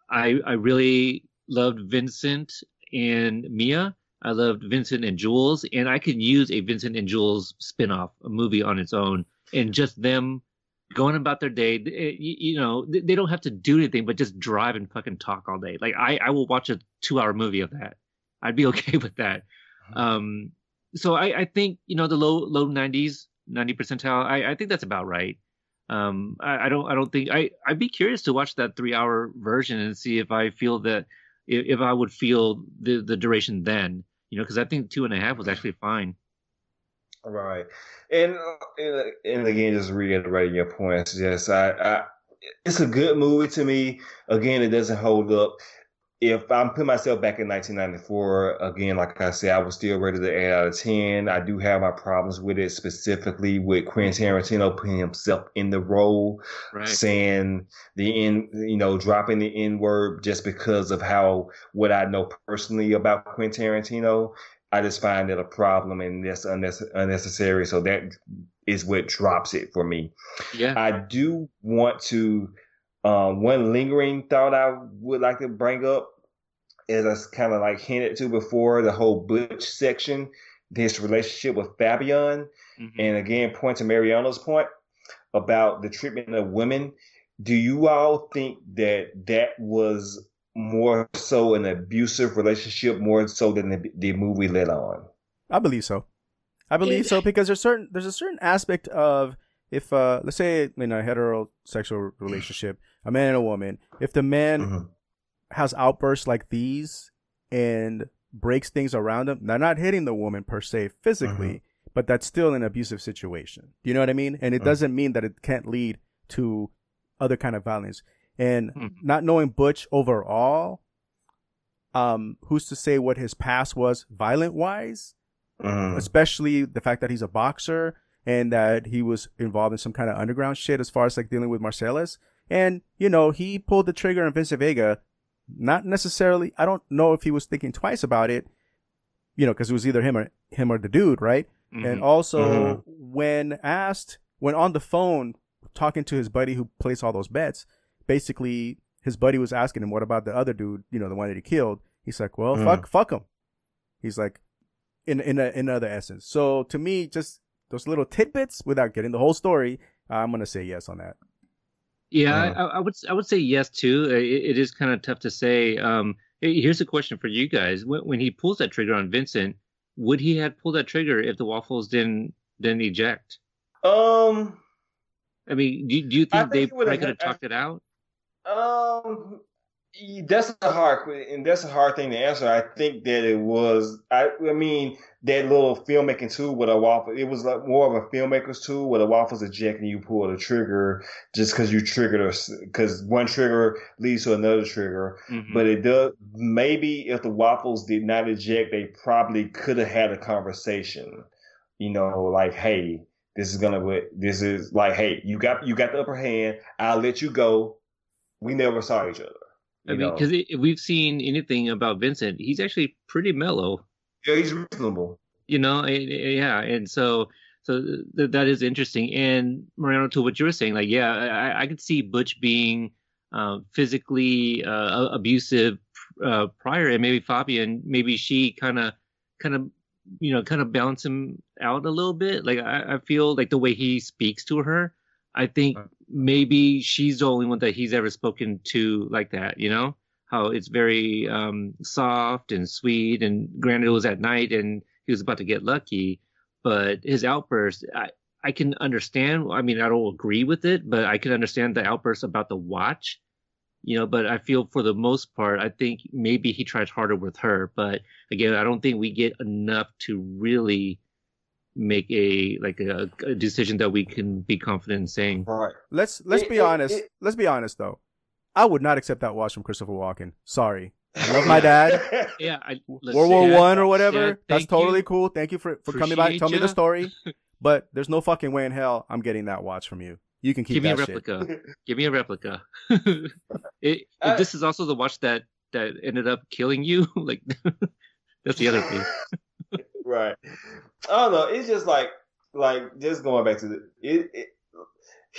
I I really loved Vincent and Mia. I loved Vincent and Jules, and I could use a Vincent and Jules spin-off, a movie on its own. and just them going about their day. eh, You, you know, they don't have to do anything but just drive and fucking talk all day. Like I, I will watch a two-hour movie of that. I'd be okay with that. Um, so I, I think you know the low low 90s, 90 percentile. I, I think that's about right. Um, I, I don't I don't think I I'd be curious to watch that three-hour version and see if I feel that if, if I would feel the the duration then. You know, because I think two and a half was actually fine. Right, and uh, and, again, just reiterating your points. Yes, I, I, it's a good movie to me. Again, it doesn't hold up. If I'm putting myself back in 1994, again, like I said, I was still rated an 8 out of 10. I do have my problems with it, specifically with Quentin Tarantino putting himself in the role, Right. saying the N, you know, dropping the N word just because of how what I know personally about Quentin Tarantino. I just find it a problem and that's unnecess- unnecessary. So that is what drops it for me. Yeah. I do want to um, one lingering thought I would like to bring up is I kind of like hinted to before the whole Butch section, his relationship with Fabienne, Mhm. and again, point to Mariano's point about the treatment of women. Do you all think that that was more so an abusive relationship, more so than the, the movie let on? I believe so. I believe so because there's certain there's a certain aspect of if uh let's say in a heterosexual relationship, a man and a woman, if the man Mhm. has outbursts like these and breaks things around him, they're not hitting the woman per se physically, but that's still an abusive situation. Do you know what I mean? And it Mhm. doesn't mean that it can't lead to other kind of violence. And Mhm. not knowing Butch overall, um, who's to say what his past was violent wise? Mhm. especially the fact that he's a boxer and that he was involved in some kind of underground shit as far as like dealing with Marcellus. And, you know, he pulled the trigger on Vincent Vega. Not necessarily, I don't know if he was thinking twice about it, you know, because it was either him or him or the dude, right? And Mhm. also, when asked, when on the phone talking to his buddy who placed all those bets, basically his buddy was asking him, "What about the other dude? You know, the one that he killed?" He's like, "Well, Mhm. fuck, fuck him." He's like, in in a, in other essence. So to me, just those little tidbits without getting the whole story, I'm gonna say yes on that. Yeah, Uh. I, I would I would say yes too. It, it is kind of tough to say. Um, here's a question for you guys: when, when he pulls that trigger on Vincent, would he have pulled that trigger if the waffles didn't didn't eject? Um, I mean, do, do you I think, they think he would've probably could have had- talked it out? Um, that's a hard and that's a hard thing to answer. I think that it was. I, I mean, that little filmmaking tool with a waffle. It was like more of a filmmaker's tool with a waffles eject and you pull the trigger just because you triggered us. Because one trigger leads to another trigger. Mhm. But it does. Maybe if the waffles did not eject, they probably could have had a conversation. You know, like, hey, this is gonna. This is like, hey, you got you got the upper hand. I'll let you go. We never saw each other. I mean, because if we've seen anything about Vincent, he's actually pretty mellow. Yeah, he's reasonable. you know eh, eh, yeah and so so th- that is interesting. And Mariano to what you were saying like yeah I, I could see Butch being uh, physically uh, abusive uh, prior and maybe Fabienne maybe she kind of kind of you know kind of balance him out a little bit. Like I, I feel like the way he speaks to her I think maybe she's the only one that he's ever spoken to like that you know how it's very um, soft and sweet and granted it was at night and he was about to get lucky but his outburst i i can understand i mean i don't agree with it but i can understand the outburst about the watch you know but i feel for the most part i think maybe he tried harder with her but again i don't think we get enough to really make a like a, a decision that we can be confident in saying Right. Let's let's It- be it- honest. it- let's be honest though. I would not accept that watch from Christopher Walken. Sorry. I love my dad. yeah I, World War Dad, One or whatever. Dad, That's totally you. cool. Thank you for, for coming by. Appreciate Tell me the story. But there's no fucking way in hell I'm getting that watch from you. You can keep give me a that shit. replica give me a replica it, I- this is also the watch that that ended up killing you like that's the other thing right. I don't know. It's just like like just going back to the it, it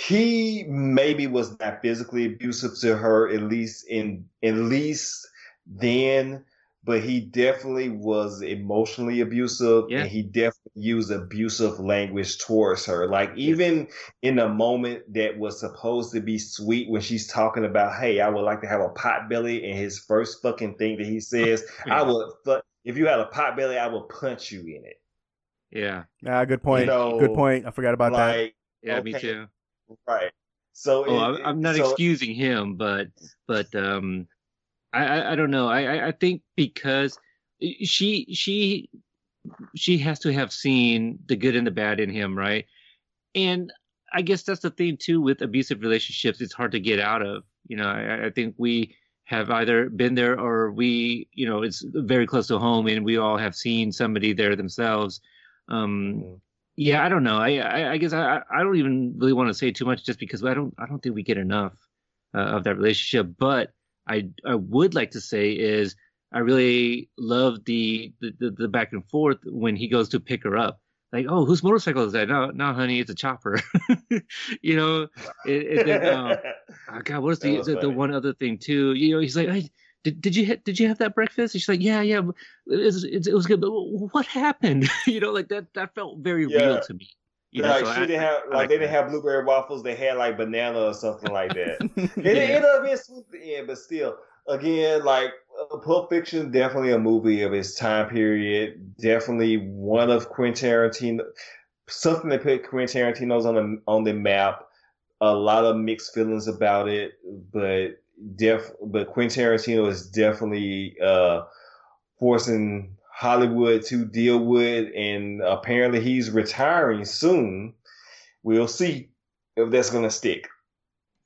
he maybe was not physically abusive to her at least in at least then but he definitely was emotionally abusive Yeah. and he definitely used abusive language towards her. Like even in a moment that was supposed to be sweet when she's talking about, hey, I would like to have a pot belly, and his first fucking thing that he says, I would fuck if you had a pot belly, I would punch you in it. Yeah. Ah, good point. know, good point. I forgot about that. like Yeah, me too. Right. So Oh, it- I'm, I'm not so- excusing him, but but um, I I, don't know. I, I I think because she she she has to have seen the good and the bad in him, right? And I guess that's the thing too with abusive relationships. It's hard to get out of. You know, I, I think we have either been there or we, you know, it's very close to home, and we all have seen somebody there themselves. Um, yeah, I don't know. I I, I guess I I don't even really want to say too much just because I don't I don't think we get enough uh, of that relationship. But I I would like to say is I really love the the, the, the back and forth when he goes to pick her up. Like, oh, whose motorcycle is that? No, no, honey, it's a chopper. you know, it, it, then, um, oh, God, what's the was the, the one other thing too? You know, he's like, hey, did, did you ha- did you have that breakfast? And she's like, yeah, yeah, it was, it, it was good. But what happened? you know, like that that felt very Yeah. real to me. You know, like so she I- didn't have like, like they didn't have blueberry waffles. They had like banana or something like that. It yeah. ended up being sweet at the end, but still, again, like uh, Pulp Fiction, definitely a movie of its time period. Definitely one of Quentin Tarantino, something that put Quentin Tarantino's on the on the map. A lot of mixed feelings about it, but def but Quentin Tarantino is definitely uh forcing Hollywood to deal with, and apparently he's retiring soon. We'll see if that's gonna stick.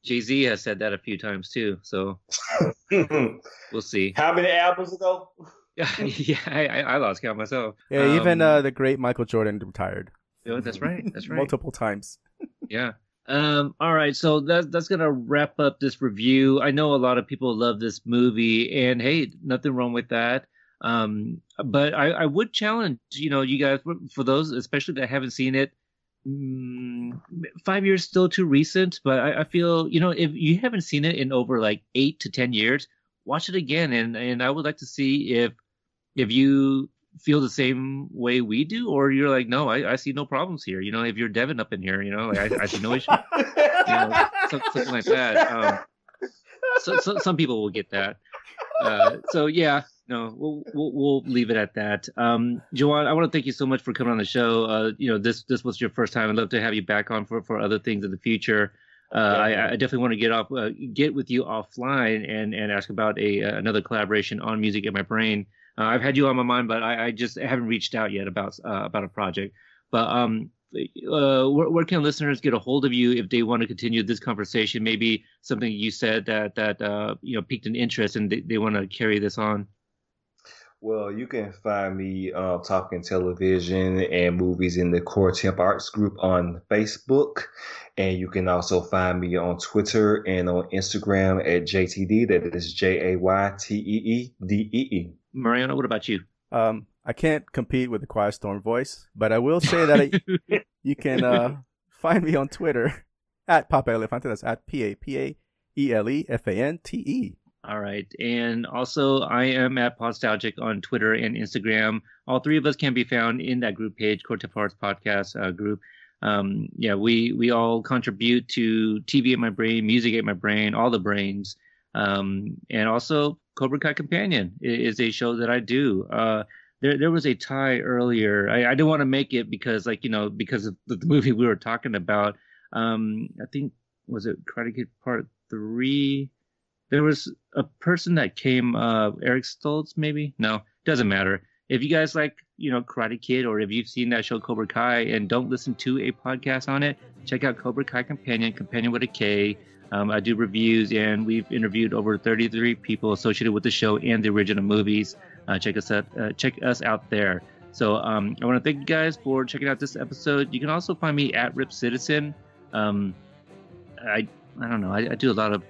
Jay Z has said that a few times too, so we'll see. How many albums ago? yeah, I, I I lost count myself. Yeah, even Um, uh, the great Michael Jordan retired that's right. That's right. multiple times. Yeah. Um, all right, so that, that's gonna wrap up this review. I know a lot of people love this movie, and hey, nothing wrong with that. Um, but I, I would challenge, you know, you guys for those, especially that haven't seen it. Mm, five years still too recent, but I, I feel, you know, if you haven't seen it in over like eight to ten years, watch it again, and and I would like to see if if you feel the same way we do, or you're like, no, I, I see no problems here. You know, if you're Devin up in here, you know, like I, I see no issue you know, some- something like that. Um, so, so some people will get that. Uh, so yeah, no, we'll, we'll we'll leave it at that. Um, Joanne, I want to thank you so much for coming on the show. Uh, you know, this this was your first time. I'd love to have you back on for for other things in the future. Uh, I, I definitely want to get off, uh, get with you offline and and ask about a uh, another collaboration on music in my brain. Uh, I've had you on my mind, but I, I just haven't reached out yet about uh, about a project. But um, uh, where, where can listeners get a hold of you if they want to continue this conversation? Maybe something you said that that uh, you know piqued an interest and they, they want to carry this on. Well, you can find me uh, talking television and movies in the Courtemp Arts group on Facebook. And you can also find me on Twitter and on Instagram at JTD. That is J A Y T E E D E E. Mariana, what about you? Um, I can't compete with the Quiet Storm voice, but I will say that I, you can uh, find me on Twitter at Papa Elefante. That's at P A P A E L E F A N T E. All right. And also, I am at Podstalgic on Twitter and Instagram. All three of us can be found in that group page, Courtemp Arts Podcast uh, group. Um, yeah, we, we all contribute to TV Ate My Brain, Music Ate My Brain, all the brains. Um, and also, Cobra Kai Companion is a show that I do. Uh, there, there was a tie earlier. I, I didn't want to make it because, like, you know, because of the, movie we were talking about. Um, I think, was it Karate Kid Part 3? there was a person that came uh eric stoltz maybe no doesn't matter if you guys like you know karate kid or if you've seen that show cobra kai and don't listen to a podcast on it check out cobra kai companion companion with a k um, i do reviews and we've interviewed over 33 people associated with the show and the original movies uh, check us out uh, check us out there so um, i want to thank you guys for checking out this episode you can also find me at rip citizen um, i i don't know I, I do a lot of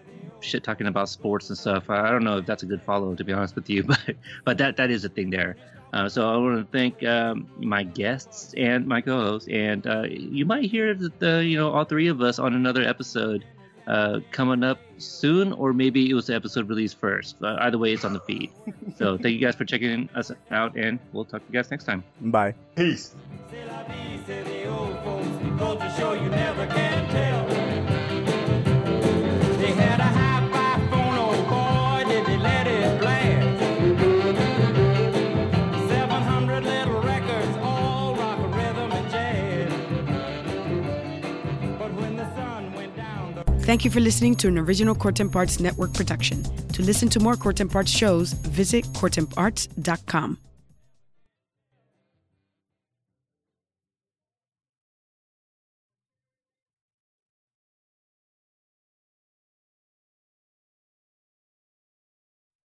shit talking about sports and stuff. I I don't know if that's a good follow, to be honest with you, but but that that is a thing there. Uh, so I want to thank um, my guests and my co-hosts, and uh, you might hear the, the you know all three of us on another episode. Uh, coming up soon, or maybe it was the episode released first. Uh, either way, it's on the feed. so thank you guys for checking us out, and we'll talk to you guys next time. Bye. Peace. Thank you for listening to an original Courtemp Arts Network production. To listen to more Courtemp Arts shows, visit courtemparts.com.